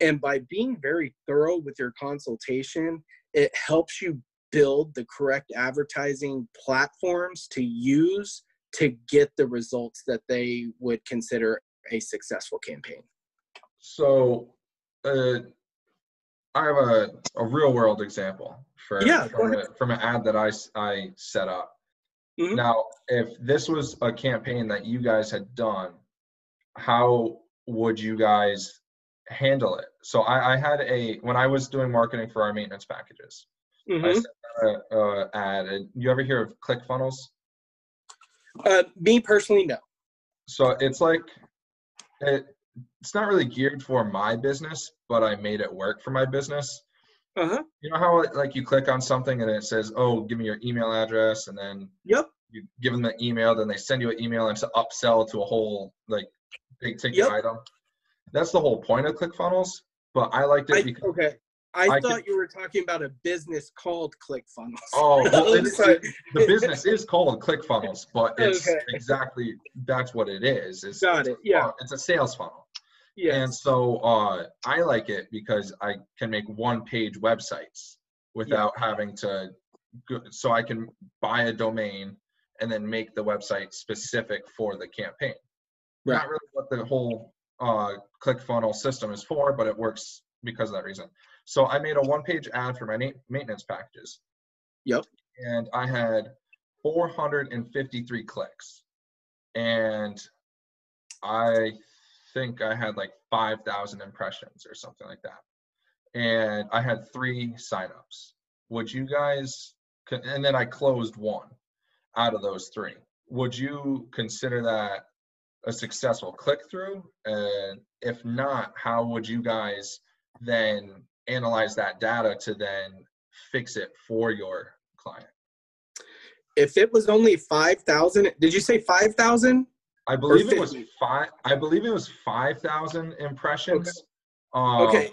Speaker 2: And by being very thorough with your consultation, it helps you build the correct advertising platforms to use to get the results that they would consider a successful campaign.
Speaker 1: So, uh, I have a, a real world example for
Speaker 2: yeah,
Speaker 1: from, a, from an ad that I, I set up. Mm-hmm. Now, if this was a campaign that you guys had done, how would you guys handle it. So I, I, had a when I was doing marketing for our maintenance packages. Mm-hmm. I sent a, a ad. And you ever hear of ClickFunnels?
Speaker 2: Uh, me personally, no.
Speaker 1: So it's like it, it's not really geared for my business, but I made it work for my business.
Speaker 2: Uh-huh.
Speaker 1: You know how like you click on something and it says, "Oh, give me your email address," and then
Speaker 2: yep,
Speaker 1: you give them the email, then they send you an email and to upsell to a whole like big ticket yep. item that's the whole point of ClickFunnels. But I liked it
Speaker 2: I,
Speaker 1: because
Speaker 2: okay. I, I thought could, you were talking about a business called ClickFunnels.
Speaker 1: Oh, well, it, it, the business is called ClickFunnels, but (laughs) it's okay. exactly that's what it is. It's,
Speaker 2: Got it. Yeah,
Speaker 1: it's a sales funnel. Yeah. And so uh, I like it because I can make one-page websites without yeah. having to. Go, so I can buy a domain and then make the website specific for the campaign. Right. Not really what the whole uh, ClickFunnels system is for, but it works because of that reason. So I made a one-page ad for my maintenance packages.
Speaker 2: Yep.
Speaker 1: And I had 453 clicks, and I think I had like 5,000 impressions or something like that. And I had three signups. Would you guys? And then I closed one out of those three. Would you consider that a successful click through? And if not, how would you guys then analyze that data to then fix it for your client?
Speaker 2: If it was only 5,000, did you say 5,000?
Speaker 1: I believe it was five. I believe it was 5,000 impressions.
Speaker 2: Okay. Um, okay.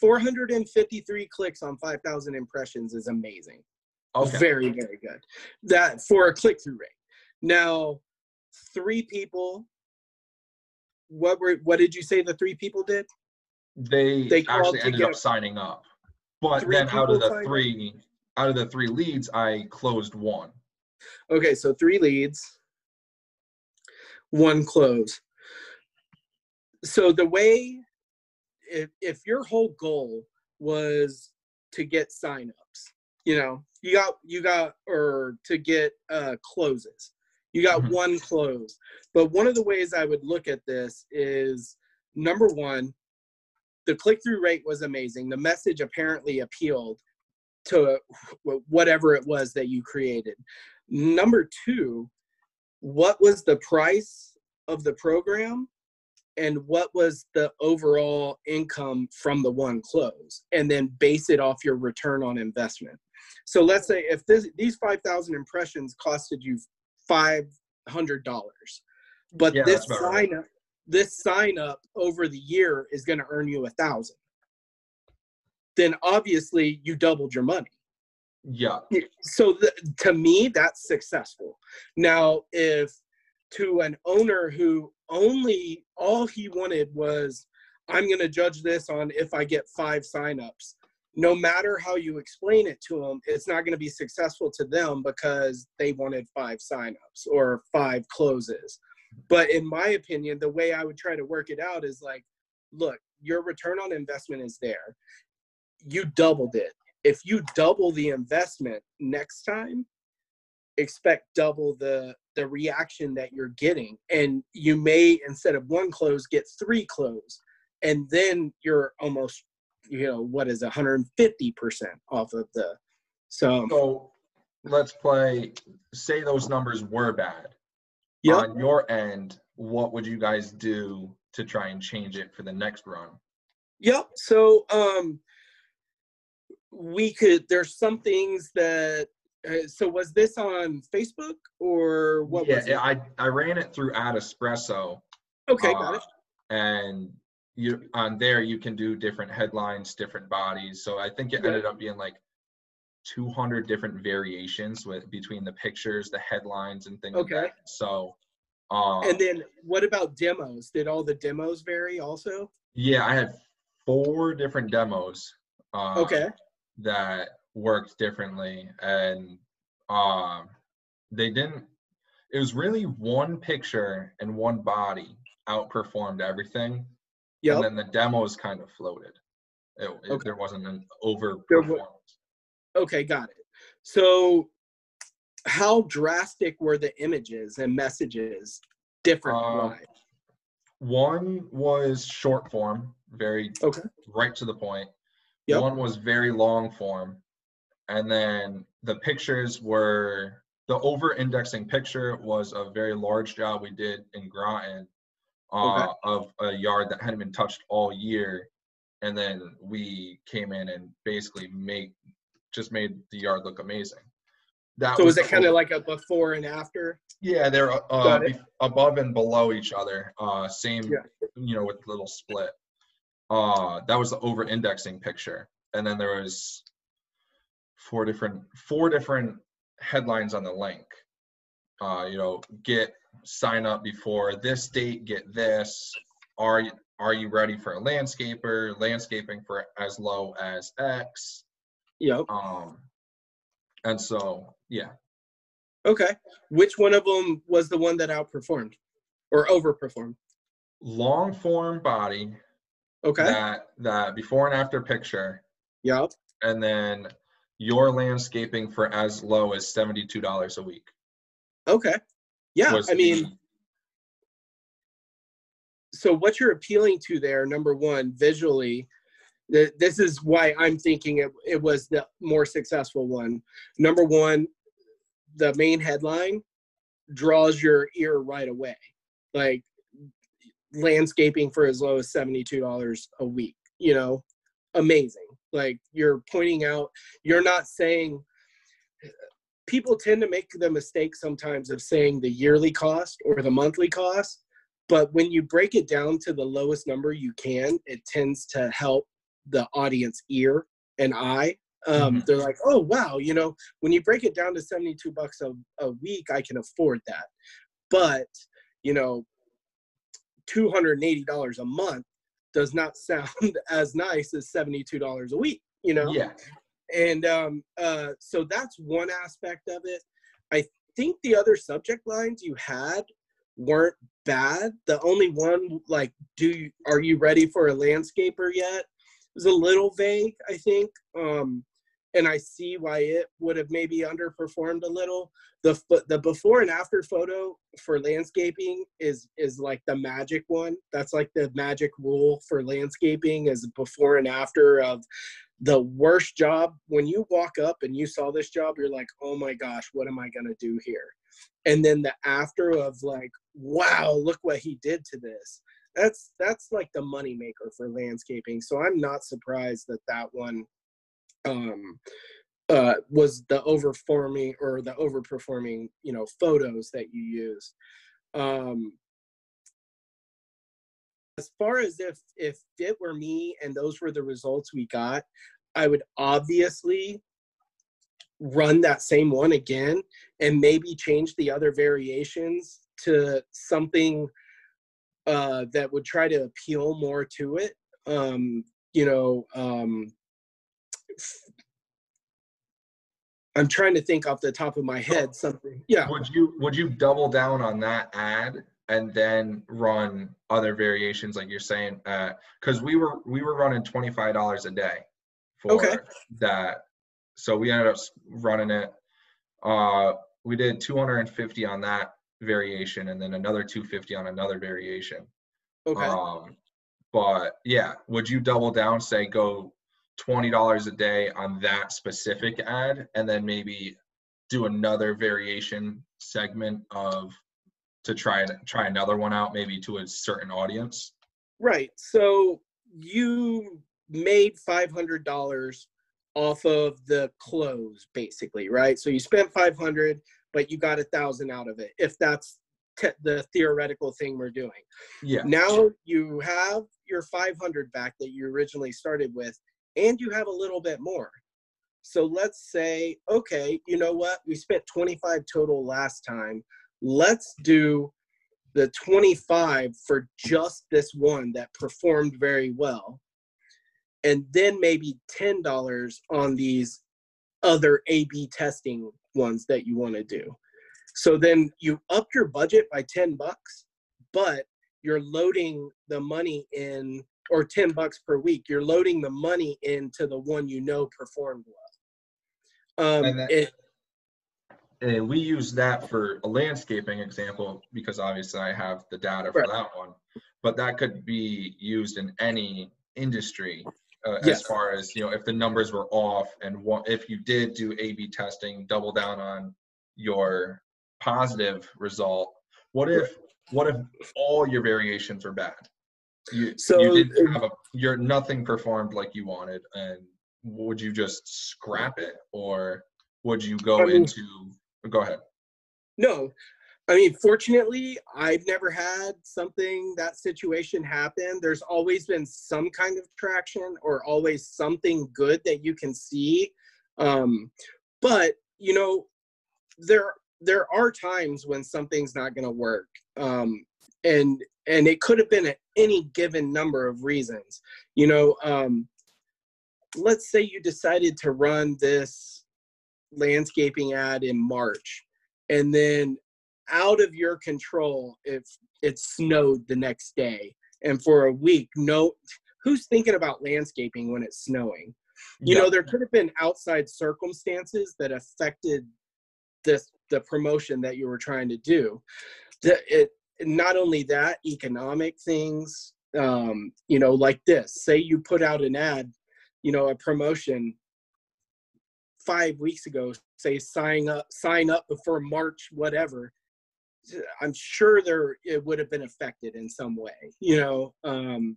Speaker 2: 453 clicks on 5,000 impressions is amazing.
Speaker 1: Okay.
Speaker 2: Very, very good. That for a click through rate. Now, three people. What were what did you say the three people did?
Speaker 1: They,
Speaker 2: They
Speaker 1: actually ended up signing up. But then out of the
Speaker 2: signed up?
Speaker 1: three out of the three leads, I closed one.
Speaker 2: Okay, so three leads, one close. So the way, if if your whole goal was to get signups, you know, you got you got or to get uh, closes, you got
Speaker 1: Mhm.
Speaker 2: one close. But one of the ways I would look at this is number one, the click through rate was amazing. The message apparently appealed to whatever it was that you created. Number two, what was the price of the program and what was the overall income from the one close? And then base it off your return on investment. So let's say if this, these 5,000 impressions costed you $500, but
Speaker 1: Yeah,
Speaker 2: this
Speaker 1: about right.
Speaker 2: sign up, this sign up over the year is going to earn you a thousand. Then obviously you doubled your money
Speaker 1: Yeah.
Speaker 2: so th- to me that's successful now if to an owner who only all he wanted was i'm going to judge this on if i get five signups no matter how you explain it to them it's not going to be successful to them because they wanted five signups or five closes. But in my opinion the way i would try to work it out is like look your return on investment is there. You doubled it. If you double the investment next time expect double the the reaction that you're getting. And you may instead of one close get three close. And then you're almost you know what is 150% off of the so
Speaker 1: So let's play. Say those numbers were bad.
Speaker 2: yeah
Speaker 1: On your end, what would you guys do to try and change it for the next run?
Speaker 2: Yep. So um we could there's some things that uh, so was this on Facebook or what
Speaker 1: yeah,
Speaker 2: was it?
Speaker 1: I I ran it through AdEspresso.
Speaker 2: Okay, got
Speaker 1: uh,
Speaker 2: it.
Speaker 1: And you on there you can do different headlines, different bodies. So I think it ended up being like 200 different variations with between the pictures, the headlines, and things. like
Speaker 2: Okay.
Speaker 1: that. So, um,
Speaker 2: And then what about demos? Did all the demos vary also?
Speaker 1: yeah, I had four different demos. Uh,
Speaker 2: Okay.
Speaker 1: that worked differently and um they didn't it was really one picture and one body outperformed everything
Speaker 2: Yep.
Speaker 1: and then the demos kind of floated it, it-
Speaker 2: Okay.
Speaker 1: there wasn't an over performance
Speaker 2: Okay, got it. So how drastic were the images and messages different?
Speaker 1: Uh, one was short form very
Speaker 2: Okay.
Speaker 1: right to the point
Speaker 2: Yep.
Speaker 1: one was very long form and then the pictures were the over indexing picture was a very large job we did in groton uh,
Speaker 2: Okay.
Speaker 1: of a yard that hadn't been touched all year and then we came in and basically make just made the yard look amazing that
Speaker 2: So was
Speaker 1: the
Speaker 2: it kind of like a before and after?
Speaker 1: yeah they're uh, be- above and below each other uh same
Speaker 2: Yeah.
Speaker 1: you know with little split uh that was the over indexing picture and then there was four different four different headlines on the link uh you know get sign up before this date get this are you are you ready for a landscaper landscaping for as low as x
Speaker 2: Yep.
Speaker 1: um and so yeah
Speaker 2: Okay. Which one of them was the one that outperformed or overperformed?
Speaker 1: long form body
Speaker 2: Okay.
Speaker 1: that that before and after picture
Speaker 2: Yep.
Speaker 1: and then your landscaping for as low as $72 a week
Speaker 2: Okay. Yeah. I mean, so what you're appealing to there, number one, visually, th- this is why I'm thinking it, it was the more successful one. Number one, the main headline draws your ear right away. Like landscaping for as low as $72 a week, you know, amazing. Like you're pointing out, you're not saying, people tend to make the mistake sometimes of saying the yearly cost or the monthly cost but when you break it down to the lowest number you can it tends to help the audience ear and eye um,
Speaker 1: Mhm.
Speaker 2: they're like oh wow you know when you break it down to 72 bucks a, a week i can afford that but you know $280 a month does not (laughs) sound as nice as $72 a week you know
Speaker 1: Yeah.
Speaker 2: And um, uh, so that's one aspect of it. I think the other subject lines you had weren't bad. The only one like do you, are you ready for a landscaper yet? Was a little vague i think um, and i see why it would have maybe underperformed a little. The the before and after photo for landscaping is is like the magic one. That's like the magic rule for landscaping is before and after of the worst job when you walk up and you saw this job you're like oh my gosh what am i going to do here? And then the after of like wow look what he did to this. That's that's like the money maker for landscaping so i'm not surprised that that one um uh was the overperforming or the overperforming you know photos that you use. Um as far as if if it were me and those were the results we got i would obviously run that same one again and maybe change the other variations to something uh, that would try to appeal more to it. Um, you know um, i'm trying to think off the top of my head something yeah.
Speaker 1: Would you would you double down on that ad and then run other variations like you're saying? Because we were we were running twenty five dollars a day for
Speaker 2: Okay.
Speaker 1: that. So we ended up running it. Uh, we did two hundred and fifty on that variation, and then another two fifty on another variation.
Speaker 2: okay
Speaker 1: Um, but yeah, would you double down, say go twenty dollars a day on that specific ad, and then maybe do another variation segment of to try and try another one out, maybe to a certain audience?
Speaker 2: Right. So you made five hundred dollars off of the close, basically, right? So you spent five hundred, but you got a thousand out of it. If that's te- the theoretical thing we're doing.
Speaker 1: Yeah.
Speaker 2: Now you have your five hundred back that you originally started with, and you have a little bit more. So let's say, okay, you know what? We spent twenty five total last time. Let's do the 25 for just this one that performed very well. And then maybe $10 on these other a b testing ones that you want to do. So then you up your budget by 10 bucks but you're loading the money in or 10 bucks per week you're loading the money into the one you know performed well. Um,
Speaker 1: And that-
Speaker 2: it,
Speaker 1: And we use that for a landscaping example because obviously I have the data for
Speaker 2: Right.
Speaker 1: that one. But that could be used in any industry uh, as far as, you know, if the numbers were off and what, if you did do A B testing, double down on your positive result. What if, what if all your variations are bad? You,
Speaker 2: So,
Speaker 1: you didn't
Speaker 2: uh,
Speaker 1: have a, your nothing performed like you wanted and would you just scrap it or would you go
Speaker 2: I mean-
Speaker 1: into, go ahead.
Speaker 2: No, I mean, fortunately, I've never had something that situation happen. There's always been some kind of traction or always something good that you can see. Um, but you know, there there are times when something's not going to work, um, and and it could have been any given number of reasons. You know, um, let's say you decided to run this landscaping ad in March. And then out of your control if it snowed the next day and for a week no who's thinking about landscaping when it's snowing? You
Speaker 1: Yeah.
Speaker 2: know there could have been outside circumstances that affected this the promotion that you were trying to do. The, it not only that economic things um you know like this. Say you put out an ad you know a promotion five weeks ago say sign up sign up before march whatever i'm sure there it would have been affected in some way you know um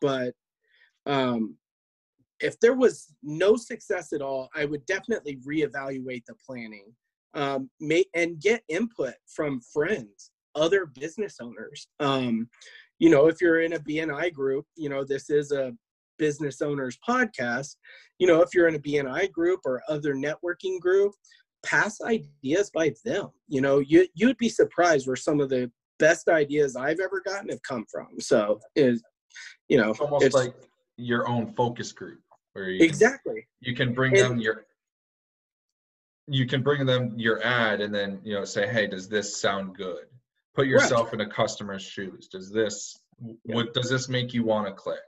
Speaker 2: but um if there was no success at all i would definitely reevaluate the planning um may, and get input from friends other business owners. Um you know if you're in a bni group you know this is a business owners podcast you know if you're in a bni group or other networking group pass ideas by them. You know you you'd be surprised where some of the best ideas i've ever gotten have come from. So is you know
Speaker 1: It's almost
Speaker 2: it's-
Speaker 1: like your own focus group where you can-
Speaker 2: exactly.
Speaker 1: you can bring
Speaker 2: And-
Speaker 1: them your you can bring them your ad and then you know say hey does this sound good? Put yourself in a customer's shoes. Does this
Speaker 2: Yeah.
Speaker 1: what does this make you want to click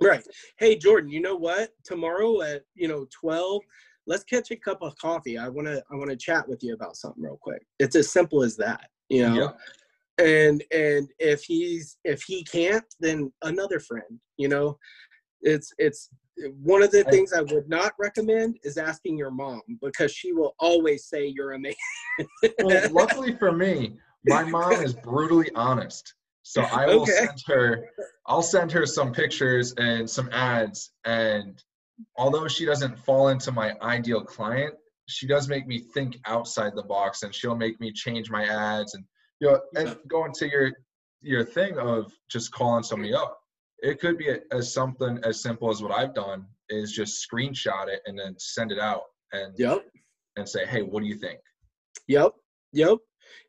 Speaker 2: Right. Hey Jordan, you know what? Tomorrow at you know twelve, let's catch a cup of coffee. I wanna I wanna chat with you about something real quick. It's as simple as that, you know.
Speaker 1: yeah
Speaker 2: And and if he's if he can't, then another friend. You know, it's it's one of the things I would not recommend is asking your mom because she will always say you're amazing.
Speaker 1: well luckily for me my mom is brutally honest so i will (laughs)
Speaker 2: Okay.
Speaker 1: send her i'll send her some pictures and some ads and although she doesn't fall into my ideal client she does make me think outside the box and she'll make me change my ads and you know and going to your your thing of just calling somebody up it could be as something as simple as what i've done is just screenshot it and then send it out and
Speaker 2: yep.
Speaker 1: and say hey what do you think
Speaker 2: Yep. Yep.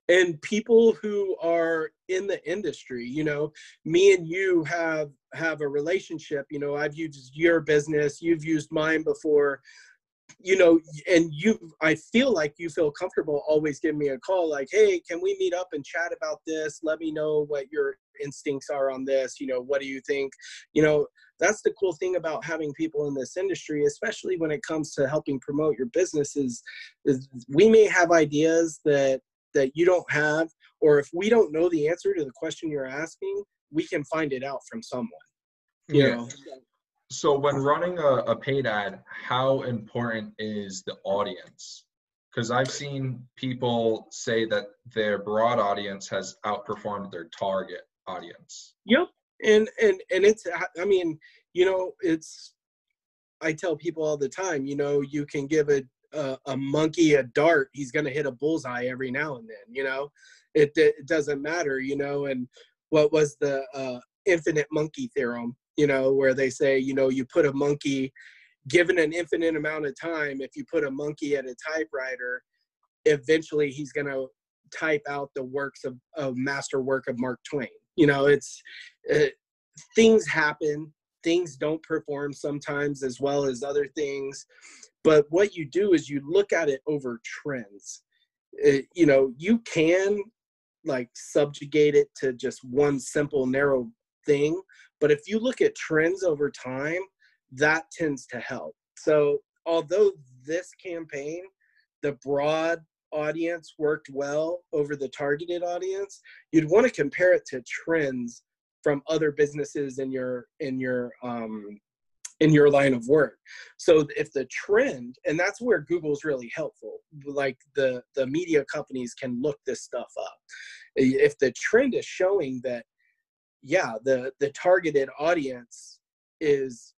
Speaker 2: And people who are in the industry, you know, me and you have have a relationship, you know, I've used your business, you've used mine before. You know, and you I feel like you feel comfortable always giving me a call like, "Hey, can we meet up and chat about this? Let me know what your instincts are on this, you know, what do you think?" You know, that's the cool thing about having people in this industry, especially when it comes to helping promote your business is is we may have ideas that that you don't have or if we don't know the answer to the question you're asking we can find it out from someone you know
Speaker 1: So when running a, a paid ad, how important is the audience? Because I've seen people say that their broad audience has outperformed their target audience.
Speaker 2: yep and and and it's i mean you know it's i tell people all the time you know you can give a a, a monkey a dart he's going to hit a bullseye every now and then you know? It, it doesn't matter you know? And what was the uh, infinite monkey theorem you know where they say you know you put a monkey given an infinite amount of time if you put a monkey at a typewriter eventually he's going to type out the works of, of master work of mark twain you know? It's uh, things happen things don't perform sometimes as well as other things. But what you do is you look at it over trends. It- you know you can like subjugate it to just one simple narrow thing but if you look at trends over time that tends to help. So although this campaign the broad audience worked well over the targeted audience you'd want to compare it to trends from other businesses in your in your um, in your line of work. So if the trend and that's where google's really helpful like the the media companies can look this stuff up. If the trend is showing that yeah the the targeted audience is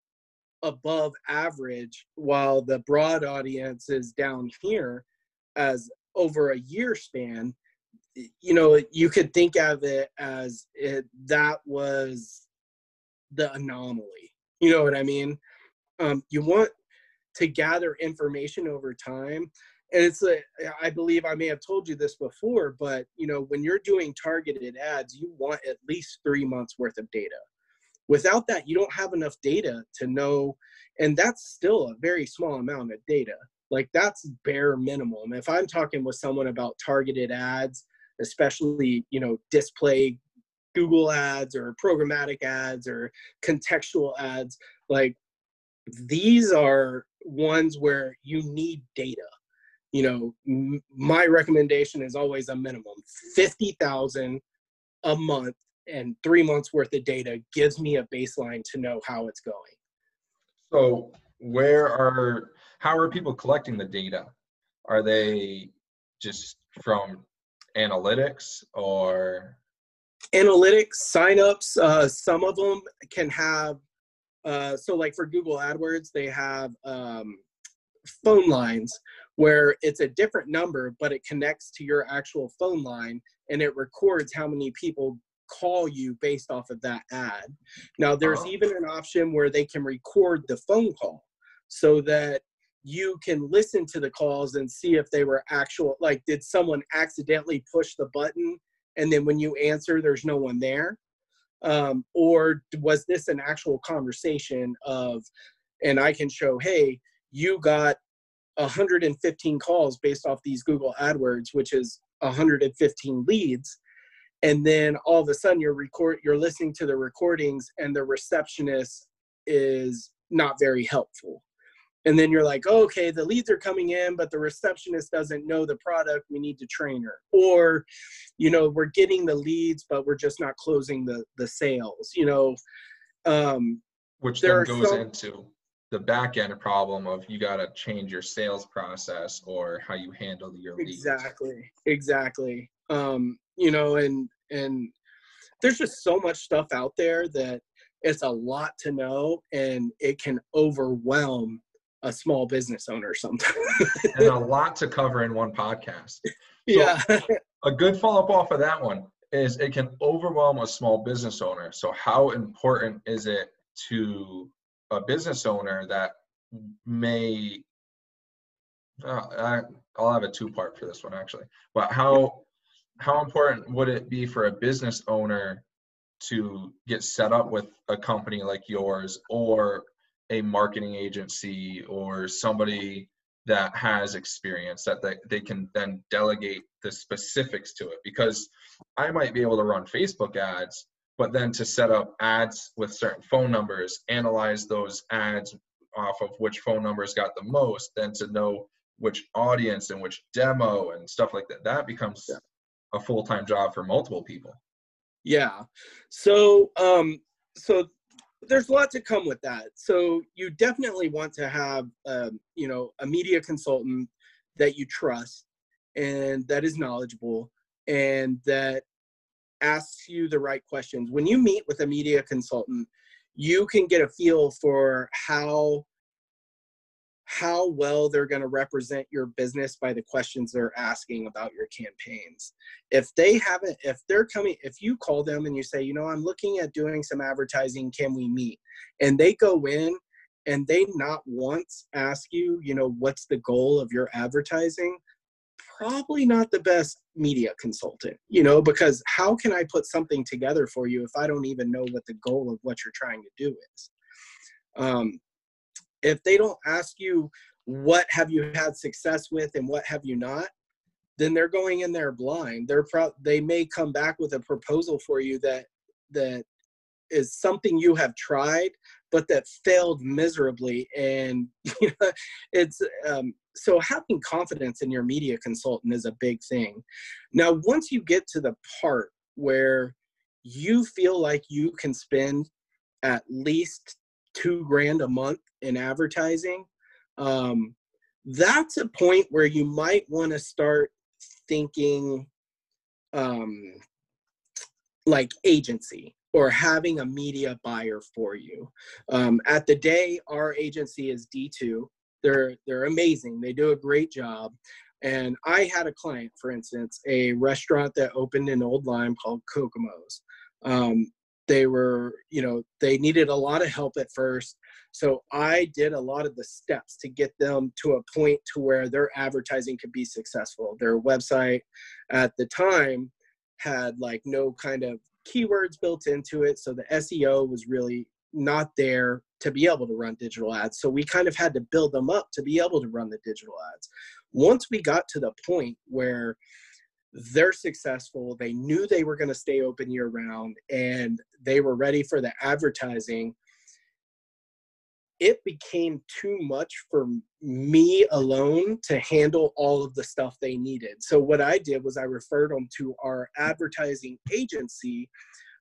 Speaker 2: above average while the broad audience is down here as over a year span you know you could think of it as it, that was the anomaly. You know what i mean? Um, you want to gather information over time and it's a i believe i may have told you this before but you know when you're doing targeted ads you want at least three months worth of data. Without that you don't have enough data to know and that's still a very small amount of data. Like that's bare minimum. If i'm talking with someone about targeted ads especially you know display google ads or programmatic ads or contextual ads like these are ones where you need data you know m- my recommendation is always a minimum 50000 a month and three months worth of data gives me a baseline to know how it's going
Speaker 1: So where are how are people collecting the data? Are they just from analytics or
Speaker 2: analytics signups uh, some of them can have uh, so like for google adwords they have um, phone lines where it's a different number but it connects to your actual phone line and it records how many people call you based off of that ad. Now, there's
Speaker 1: Oh.
Speaker 2: even an option where they can record the phone call so that you can listen to the calls and see if they were actual, like, did someone accidentally push the button and then when you answer, there's no one there? Um, or was this an actual conversation of, and I can show, hey, you got 115 calls based off these Google AdWords, which is 115 leads. And then all of a sudden you're record you're listening to the recordings and the receptionist is not very helpful. And then you're like, oh, okay, the leads are coming in, but the receptionist doesn't know the product. We need to train her. Or, you know, we're getting the leads, but we're just not closing the the sales. You know, um,
Speaker 1: which then goes
Speaker 2: some-
Speaker 1: into the back end problem of you got to change your sales process or how you handle your leads.
Speaker 2: exactly exactly um you know and and there's just so much stuff out there that it's a lot to know and it can overwhelm a small business owner sometimes (laughs)
Speaker 1: and a lot to cover in one podcast. (laughs)
Speaker 2: yeah
Speaker 1: A good follow up off of that one is it can overwhelm a small business owner. So, how important is it to a business owner that may? Uh, I, I'll have a two part for this one actually. But how how important would it be for a business owner to get set up with a company like yours or a marketing agency or somebody that has experience that they, they can then delegate the specifics to it. Because i might be able to run facebook ads but then to set up ads with certain phone numbers analyze those ads off of which phone numbers got the most then to know which audience and which demo and stuff like that that becomes
Speaker 2: Yeah.
Speaker 1: a full-time job for multiple people.
Speaker 2: Yeah. So um so there's a lot to come with that. So you definitely want to have um, you know a media consultant that you trust and that is knowledgeable and that asks you the right questions. When you meet with a media consultant you can get a feel for how how well they're going to represent your business by the questions they're asking about your campaigns. If they haven't if they're coming if you call them and you say you know i'm looking at doing some advertising can we meet? And they go in and they not once ask you you know what's the goal of your advertising probably not the best media consultant you know because how can i put something together for you if i don't even know what the goal of what you're trying to do is? Um, if they don't ask you what have you had success with and what have you not then they're going in there blind. They're pro- they may come back with a proposal for you that that is something you have tried but that failed miserably and (laughs) you know, it's um, so having confidence in your media consultant is a big thing. Now once you get to the part where you feel like you can spend at least two grand a month in advertising um, that's a point where you might want to start thinking um, like agency or having a media buyer for you. Um, at the day, our agency is D2. They're they're amazing. They do a great job. And I had a client, for instance, a restaurant that opened in Old Lyme called Kokomo's. Um, they were, you know, they needed a lot of help at first. So I did a lot of the steps to get them to a point to where their advertising could be successful. Their website at the time had like no kind of keywords built into it. So the SEO was really not there to be able to run digital ads. So we kind of had to build them up to be able to run the digital ads. Once we got to the point where they're successful, they knew they were going to stay open year round, and they were ready for the advertising. It became too much for me alone to handle all of the stuff they needed. So, what I did was I referred them to our advertising agency,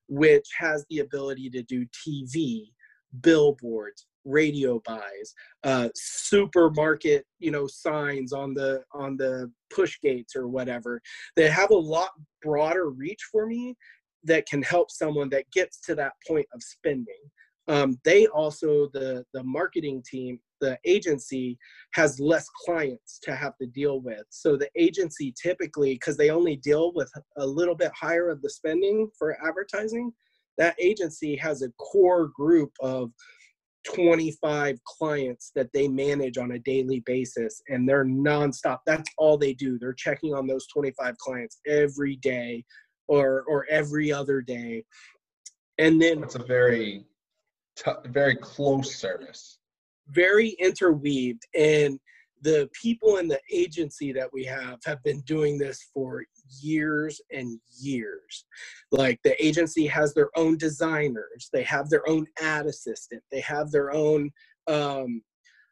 Speaker 2: which has the ability to do TV, billboards, radio buys, uh, supermarket, you know, signs on the on the push gates or whatever. They have a lot broader reach for me that can help someone that gets to that point of spending. um, they also the the marketing team the agency has less clients to have to deal with so the agency typically because they only deal with a little bit higher of the spending for advertising that agency has a core group of 25 clients that they manage on a daily basis and they're nonstop. That's all they do. They're checking on those 25 clients every day or or every other day. And then
Speaker 1: it's a very t- very close service.
Speaker 2: Very interweaved and the people in the agency that we have have been doing this for years and years like the agency has their own designers they have their own ad assistant they have their own um,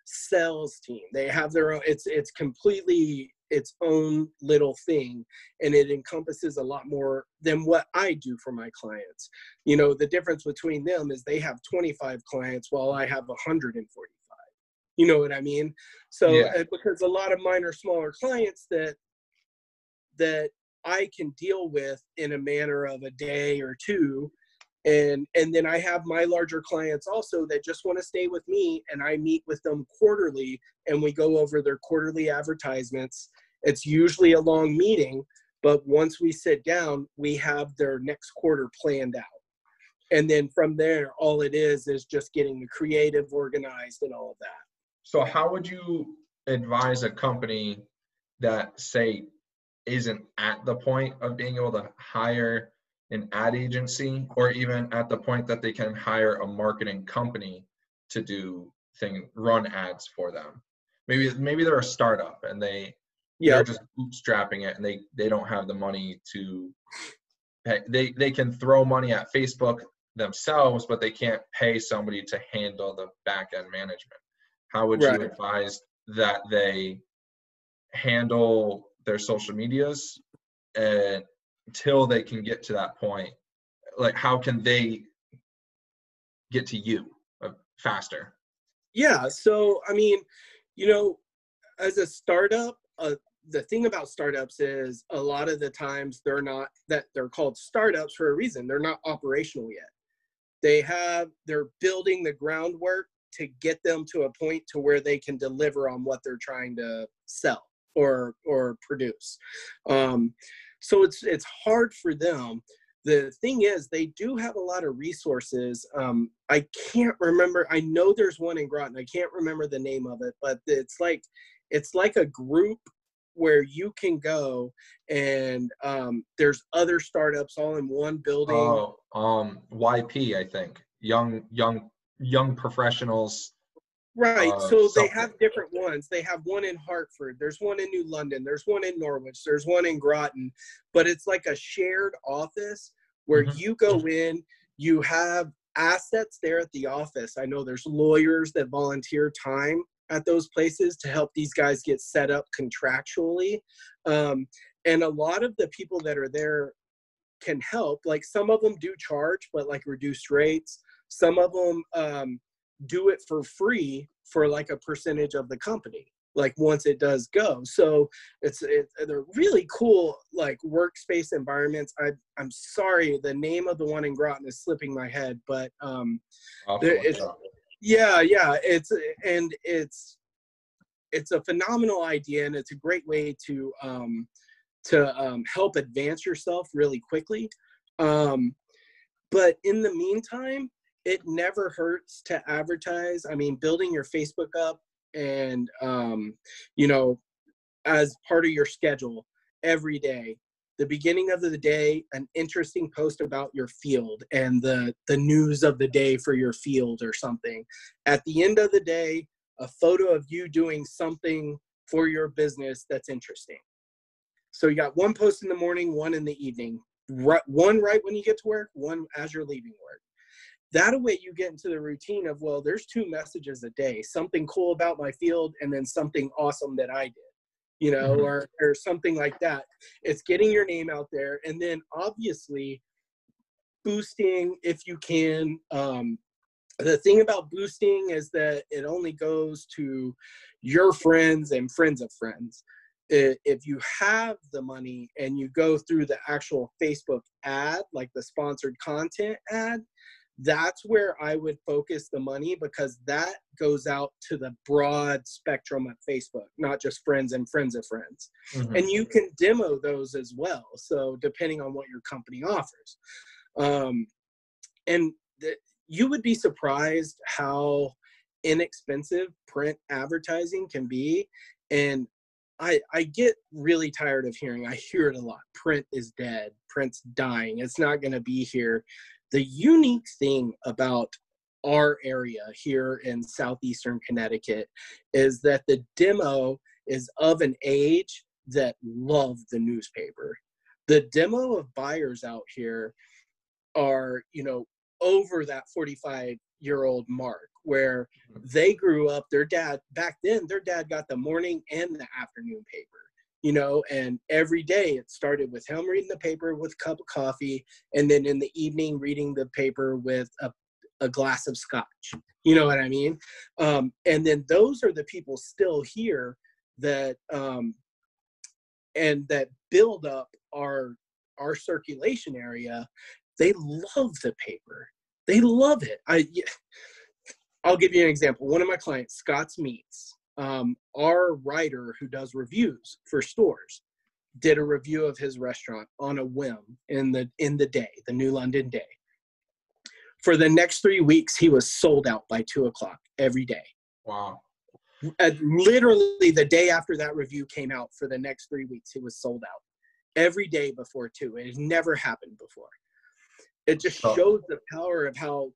Speaker 2: sales team they have their own it's it's completely its own little thing and it encompasses a lot more than what I do for my clients. You know, the difference between them is they have 25 clients while I have 145. You know what I mean? So yeah. Uh, because a lot of mine are smaller clients that that I can deal with in a manner of a day or two and and then I have my larger clients also that just want to stay with me and I meet with them quarterly and we go over their quarterly advertisements it's usually a long meeting, but once we sit down, we have their next quarter planned out. And then from there, all it is is just getting the creative organized and all of that.
Speaker 1: So, how would you advise a company that, say, isn't at the point of being able to hire an ad agency or even at the point that they can hire a marketing company to do thing run ads for them maybe maybe they're a startup and they yeah. they're just bootstrapping it and they they don't have the money to pay. they they can throw money at facebook themselves but they can't pay somebody to handle the back end management how would right. you advise that they handle their social medias and until they can get to that point? Like how can they get to you uh, faster?
Speaker 2: Yeah so i mean you know as a startup uh, the thing about startups is a lot of the times they're not that they're called startups for a reason. They're not operational yet. They have they're building the groundwork to get them to a point to where they can deliver on what they're trying to sell or or produce. Um, so it's it's hard for them. The thing is they do have a lot of resources. Um, i can't remember i know there's one in groton i can't remember the name of it but it's like it's like a group where you can go and um, there's other startups all in one building. Oh,
Speaker 1: um, YP, I think. Young, young, young professionals.
Speaker 2: Right. Uh, so something. they have different ones. They have one in Hartford. There's one in New London. There's one in Norwich. There's one in Groton. But it's like a shared office where mm-hmm. you go in. You have assets there at the office. I know there's lawyers that volunteer time at those places to help these guys get set up contractually. Um, and a lot of the people that are there can help. Like some of them do charge, but like reduced rates. Some of them um, do it for free for like a percentage of the company like once it does go. So it's it, they're really cool like workspace environments. I i'm sorry the name of the one in groton is slipping my head but um it's, yeah yeah it's and it's it's a phenomenal idea and it's a great way to um to um, help advance yourself really quickly. Um but in the meantime it never hurts to advertise. I mean building your facebook up and um you know as part of your schedule every day. The beginning of the day an interesting post about your field and the the news of the day for your field or something. At the end of the day a photo of you doing something for your business that's interesting. So you got one post in the morning one in the evening. Right, one right when you get to work one as you're leaving work that way you get into the routine of well there's two messages a day something cool about my field and then something awesome that i did you know, mm-hmm. or or something like that. It's getting your name out there, and then obviously boosting if you can. Um, the thing about boosting is that it only goes to your friends and friends of friends. If you have the money and you go through the actual Facebook ad, like the sponsored content ad, that's where I would focus the money because that goes out to the broad spectrum of Facebook, not just friends and friends of friends. Mm-hmm. And you can demo those as well. So, depending on what your company offers. Um, and the, you would be surprised how inexpensive print advertising can be. And I, I get really tired of hearing, I hear it a lot print is dead, print's dying, it's not going to be here the unique thing about our area here in southeastern Connecticut is that the demo is of an age that love the newspaper. The demo of buyers out here are, you know, over that 45 year old mark where mm-hmm. they grew up, their dad, back then, their dad got the morning and the afternoon paper you know and every day it started with him reading the paper with a cup of coffee and then in the evening reading the paper with a, a glass of scotch. You know what i mean? Um, and then those are the people still here that um, and that build up our our circulation area. They love the paper. They love it. I i'll give you an example. One of my clients scott's meats um, our writer who does reviews for stores did a review of his restaurant on a whim in the in the day the new london day. For the next three weeks he was sold out by two o'clock every day.
Speaker 1: Wow.
Speaker 2: Uh, literally the day after that review came out for the next three weeks he was sold out every day before two. It had never happened before. It just shows the power of how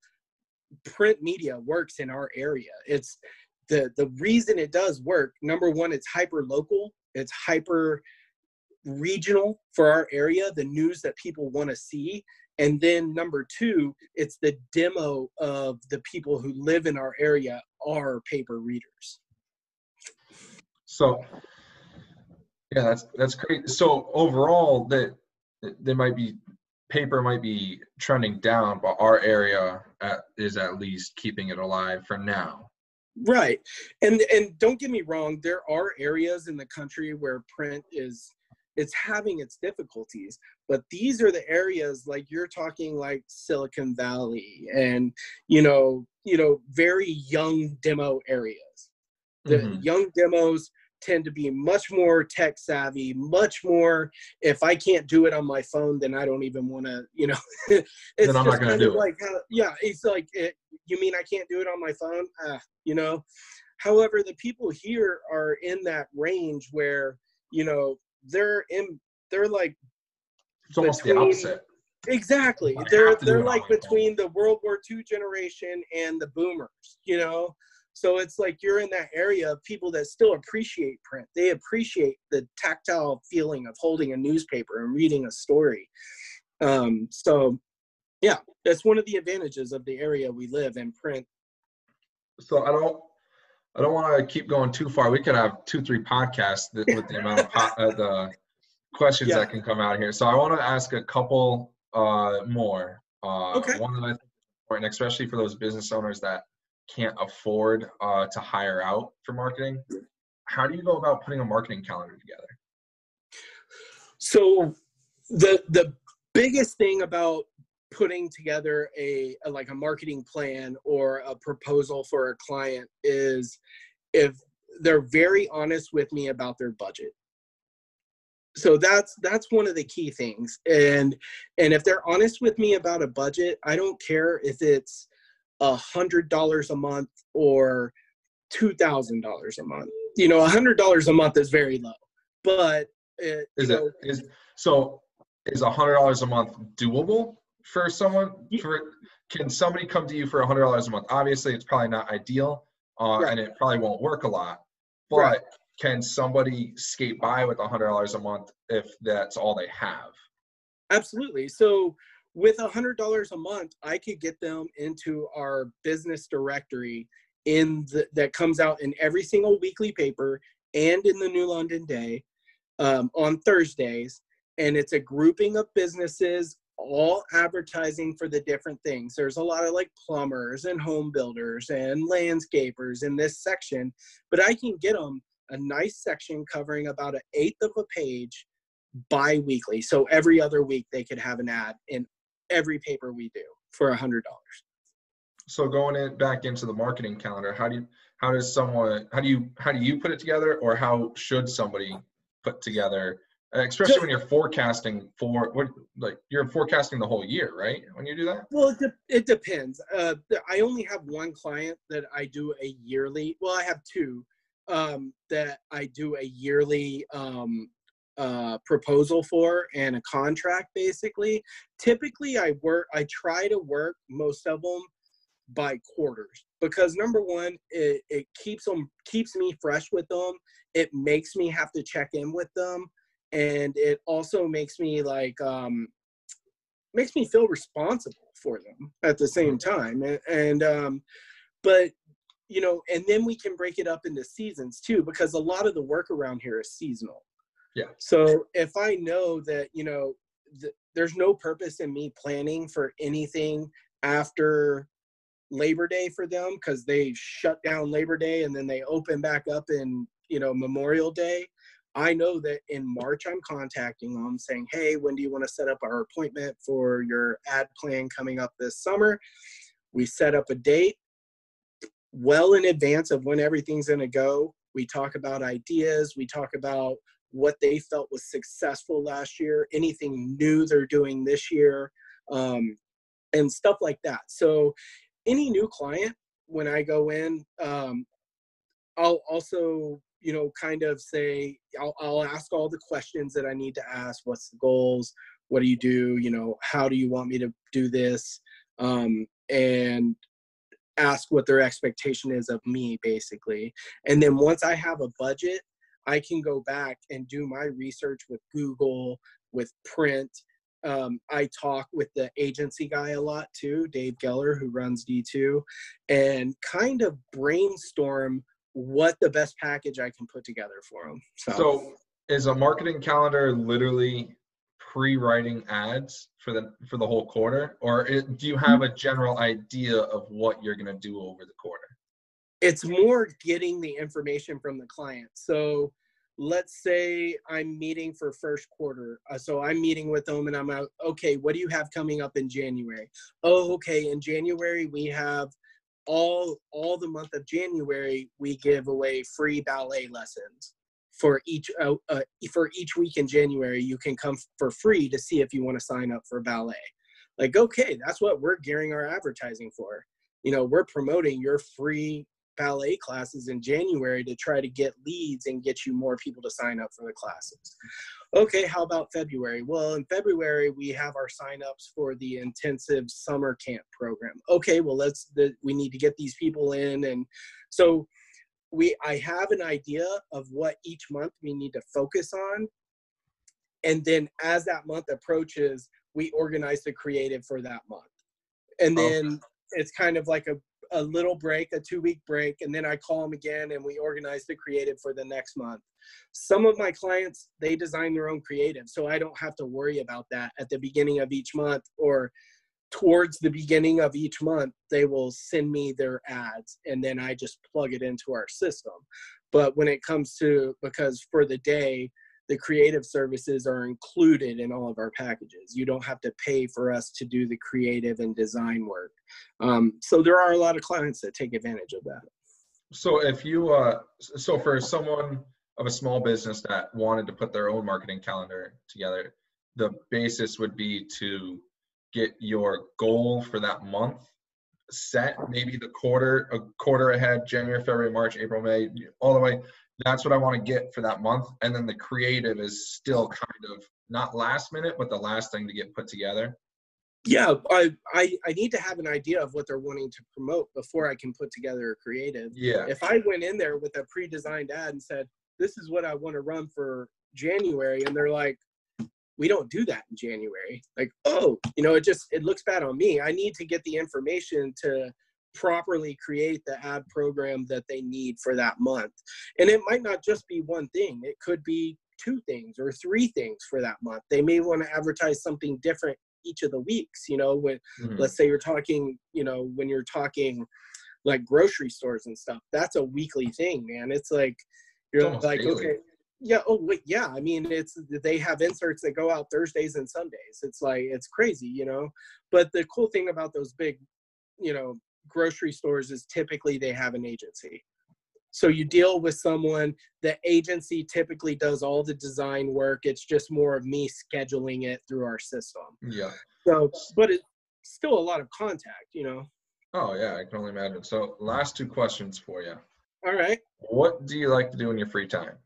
Speaker 2: print media works in our area. It's the the reason it does work number one it's hyper local it's hyper regional for our area the news that people want to see. And then number two it's the demo of the people who live in our area are paper readers.
Speaker 1: So yeah that's that's great. So overall that they might be paper might be trending down but our area at, is at least keeping it alive for now
Speaker 2: right and and don't get me wrong there are areas in the country where print is it's having its difficulties but these are the areas like you're talking like silicon valley and you know you know very young demo areas the mm-hmm. young demos tend to be much more tech savvy much more if i can't do it on my phone then i don't even want to you know. (laughs)
Speaker 1: It's then i'm not going to do it.
Speaker 2: like how, yeah it's like it, you mean i can't do it on my phone? Ah, you know? However the people here are in that range where you know they're in they're like
Speaker 1: it's almost between, the opposite.
Speaker 2: Exactly. They're they're like between the world war ii generation and the boomers you know so it's like you're in that area of people that still appreciate print they appreciate the tactile feeling of holding a newspaper and reading a story um, so yeah that's one of the advantages of the area we live in print
Speaker 1: so I don't I don't want to keep going too far. We could have two three podcasts with the amount of po- uh, the questions yeah. that can come out here. So I want to ask a couple uh, more. Uh, okay. One that I think is important, especially for those business owners that can't afford uh, to hire out for marketing. How do you go about putting a marketing calendar together?
Speaker 2: So the the biggest thing about putting together a, a, like a marketing plan or a proposal for a client is if they're very honest with me about their budget so that's that's one of the key things and and if they're honest with me about a budget i don't care if it's a hundred dollars a month or two thousand dollars a month you know a hundred dollars a month is very low but
Speaker 1: it, is it is so is a hundred dollars a month doable for someone for can somebody come to you for a hundred dollars a month obviously it's probably not ideal uh, right. and it probably won't work a lot but right. can somebody skate by with a hundred dollars a month if that's all they have
Speaker 2: absolutely so with a hundred dollars a month i could get them into our business directory in the, that comes out in every single weekly paper and in the new london day um, on thursdays and it's a grouping of businesses all advertising for the different things. There's a lot of like plumbers and home builders and landscapers in this section, but I can get them a nice section covering about an eighth of a page bi-weekly. So every other week they could have an ad in every paper we do for a hundred dollars.
Speaker 1: so going in back into the marketing calendar, how do you how does someone how do you how do you put it together or how should somebody put together uh, especially when you're forecasting for what like you're forecasting the whole year right when you do that
Speaker 2: well it, de- it depends uh, i only have one client that i do a yearly well i have two um, that i do a yearly um, uh, proposal for and a contract basically. Typically i work i try to work most of them by quarters because number one it, it keeps them keeps me fresh with them it makes me have to check in with them and it also makes me like um makes me feel responsible for them at the same time. And, and um but you know and then we can break it up into seasons too because a lot of the work around here is seasonal
Speaker 1: yeah
Speaker 2: so if i know that you know th- there's no purpose in me planning for anything after Labor Day for them because they shut down Labor Day and then they open back up in you know Memorial Day. I know that in March I'm contacting them saying, "Hey, when do you want to set up our appointment for your ad plan coming up this summer?" We set up a date well in advance of when everything's going to go. We talk about ideas, we talk about what they felt was successful last year, anything new they're doing this year, um, and stuff like that. So any new client when I go in, um, I'll also you know kind of say I'll, I'll ask all the questions that I need to ask. What's the goals? What do you do? You know, how do you want me to do this? Um, and ask what their expectation is of me basically and then once i have a budget i can go back and do my research with google with print um, I talk with the agency guy a lot too, Dave Geller, who runs D2, and kind of brainstorm what the best package I can put together for them.
Speaker 1: So, so is a marketing calendar literally pre-writing ads for the for the whole quarter, or it, do you have a general idea of what you're going to do over the quarter?
Speaker 2: It's more getting the information from the client. So let's say I'm meeting for first quarter. Uh, so I'm meeting with them and I'm out, okay, what do you have coming up in January? Oh, okay, in January we have all all the month of January we give away free ballet lessons for each uh, uh, for each week in January you can come for free to see if you want to sign up for ballet. Like okay, that's what we're gearing our advertising for. You know, we're promoting your free ballet classes in January to try to get leads and get you more people to sign up for the classes. Okay, how about February? Well, in February we have our signups for the intensive summer camp program. Okay, well let's the, we need to get these people in and so we I have an idea of what each month we need to focus on. And then as that month approaches, we organize the creative for that month. And then okay. it's kind of like a a little break, a two week break, and then I call them again and we organize the creative for the next month. Some of my clients, they design their own creative, so I don't have to worry about that at the beginning of each month or towards the beginning of each month. They will send me their ads and then I just plug it into our system. But when it comes to, because for the day, the creative services are included in all of our packages. You don't have to pay for us to do the creative and design work. Um, so there are a lot of clients that take advantage of that.
Speaker 1: So if you, uh, so for someone of a small business that wanted to put their own marketing calendar together, the basis would be to get your goal for that month set, maybe the quarter, a quarter ahead, January, February, March, April, May, all the way that's what I want to get for that month. And then the creative is still kind of not last minute, but the last thing to get put together.
Speaker 2: Yeah, I, I I need to have an idea of what they're wanting to promote before I can put together a creative.
Speaker 1: Yeah.
Speaker 2: If I went in there with a pre-designed ad and said, "This is what I want to run for January," and they're like, "We don't do that in January," like, oh, you know, it just it looks bad on me. I need to get the information to properly create the ad program that they need for that month. And it might not just be one thing, it could be two things or three things for that month. They may want to advertise something different each of the weeks, you know, when mm-hmm. let's say you're talking, you know, when you're talking like grocery stores and stuff, that's a weekly thing, man. It's like you're it's like, daily. okay, yeah, oh wait, yeah. I mean, it's they have inserts that go out Thursdays and Sundays. It's like it's crazy, you know. But the cool thing about those big, you know, grocery stores is typically they have an agency. So you deal with someone, the agency typically does all the design work. It's just more of me scheduling it through our system.
Speaker 1: Yeah.
Speaker 2: So, but it's still a lot of contact, you know.
Speaker 1: Oh yeah, I can only imagine. So last two questions for you.
Speaker 2: All right.
Speaker 1: What do you like to do in your free time?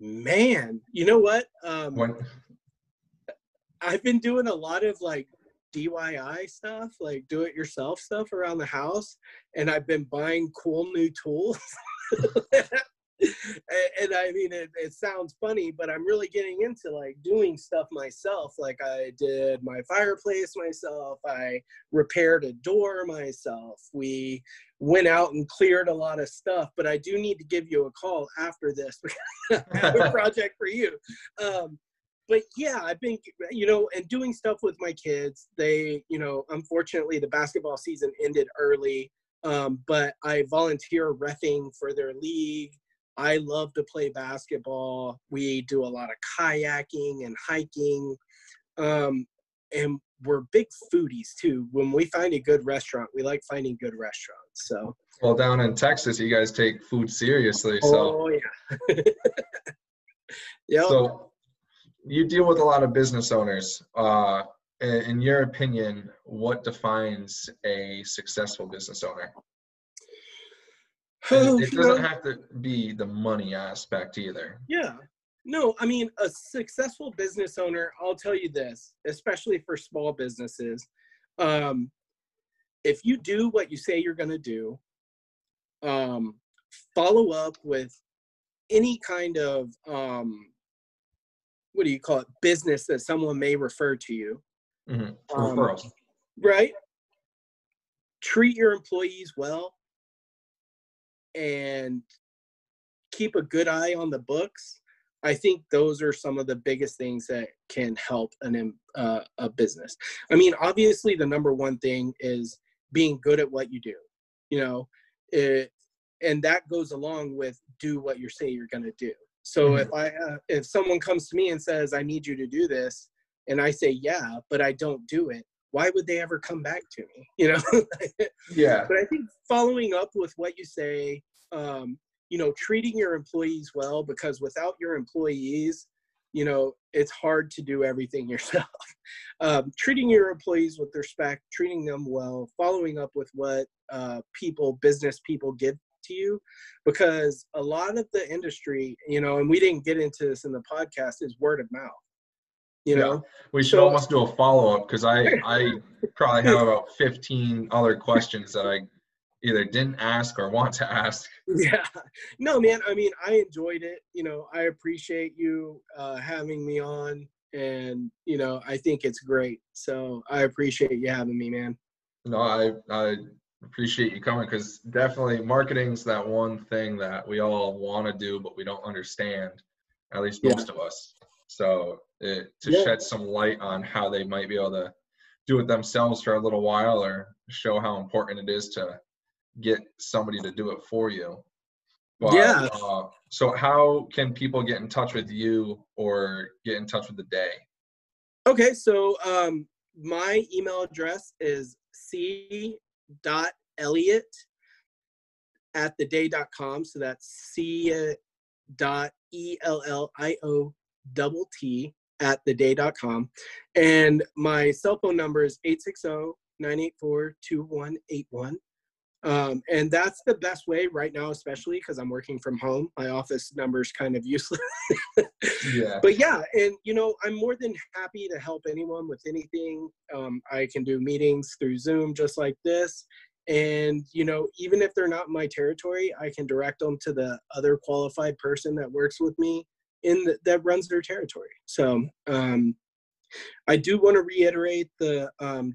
Speaker 2: Man, you know what? Um,
Speaker 1: When
Speaker 2: I've been doing a lot of like DIY stuff, like do it yourself stuff around the house, and I've been buying cool new tools. (laughs) and, and I mean, it, it sounds funny, but I'm really getting into like doing stuff myself. Like I did my fireplace myself, I repaired a door myself. We went out and cleared a lot of stuff, but I do need to give you a call after this because I have a project for you. Um, but yeah, I've been, you know, and doing stuff with my kids. They, you know, unfortunately, the basketball season ended early, um, but I volunteer refing for their league. I love to play basketball. We do a lot of kayaking and hiking. Um, and we're big foodies too. When we find a good restaurant, we like finding good restaurants. So,
Speaker 1: well down in Texas, you guys take food seriously. So
Speaker 2: oh yeah. (laughs) yeah.
Speaker 1: so you deal with a lot of business owners. Uh, in, your opinion, what defines a successful business owner? And it doesn't have to be the money aspect either.
Speaker 2: Yeah. No, I mean, a successful business owner, I'll tell you this, especially for small businesses, um, if you do what you say you're going to do, um, follow up with any kind of, um, what do you call it, business that someone may refer to you.
Speaker 1: Mhm.
Speaker 2: Um,
Speaker 1: Referrals.
Speaker 2: right? Treat your employees well and keep a good eye on the books. I think those are some of the biggest things that can help an uh, a business. I mean, obviously, the number one thing is being good at what you do. You know, it, and that goes along with do what you say you're going to do. So
Speaker 1: Mhm.
Speaker 2: if I uh, if someone comes to me and says I need you to do this, and I say yeah, but I don't do it, why would they ever come back to me? (laughs) You know.
Speaker 1: Yeah.
Speaker 2: but I think following up with what you say, um, you know, treating your employees well, because without your employees, you know, it's hard to do everything (laughs) yourself. um, treating your employees with respect, treating them well, following up with what uh, people, business people give to you, because a lot of the industry, you know, and we didn't get into this in the podcast, is word of mouth. You
Speaker 1: Yeah.
Speaker 2: know,
Speaker 1: We should
Speaker 2: So-
Speaker 1: almost do a follow up because I (laughs) I probably have about 15 other questions that I either didn't ask or want to ask.
Speaker 2: yeah no man i mean i enjoyed it you know i appreciate you uh, having me on and you know i think it's great so i appreciate you having me man
Speaker 1: No, I I appreciate you coming because definitely marketing's that one thing that we all want to do but we don't understand. At least
Speaker 2: Yeah.
Speaker 1: most of us. So it, to
Speaker 2: Yeah.
Speaker 1: shed some light on how they might be able to do it themselves for a little while or show how important it is to get somebody to do it for you. But,
Speaker 2: Yeah.
Speaker 1: Uh, so how can people get in touch with you or get in touch with the day?
Speaker 2: okay so um my email address is c dot elliott at the day.com so that's c dot e l l i o double t at the day.com and my cell phone number is 860-984-2181 um, and that's the best way right now especially because i'm working from home. My office number is kind of (laughs) useless.
Speaker 1: Yeah.
Speaker 2: but yeah and you know i'm more than happy to help anyone with anything. Um, i can do meetings through zoom just like this. And you know even if they're not in my territory i can direct them to the other qualified person that works with me in the, that runs their territory. So um, i do want to reiterate the um,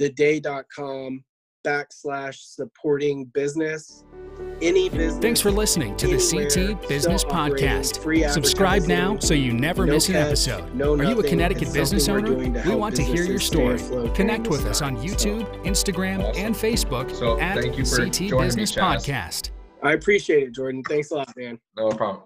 Speaker 2: www.theday.com backslash supporting business any business
Speaker 3: Thanks for listening to the CT Business Podcast.
Speaker 2: free
Speaker 3: Subscribe now so you never
Speaker 2: no
Speaker 3: miss an episode.
Speaker 2: no
Speaker 3: Are you a. Connecticut business owner? We want to hear your story. Connect with us
Speaker 2: time.
Speaker 3: on
Speaker 2: So,
Speaker 3: YouTube, Instagram,
Speaker 1: Awesome.
Speaker 3: and Facebook
Speaker 1: So
Speaker 3: at
Speaker 1: thank you for
Speaker 3: CT
Speaker 1: joining me,
Speaker 3: Business Podcast.
Speaker 2: I appreciate it, Jordan. Thanks a lot, man.
Speaker 1: No problem.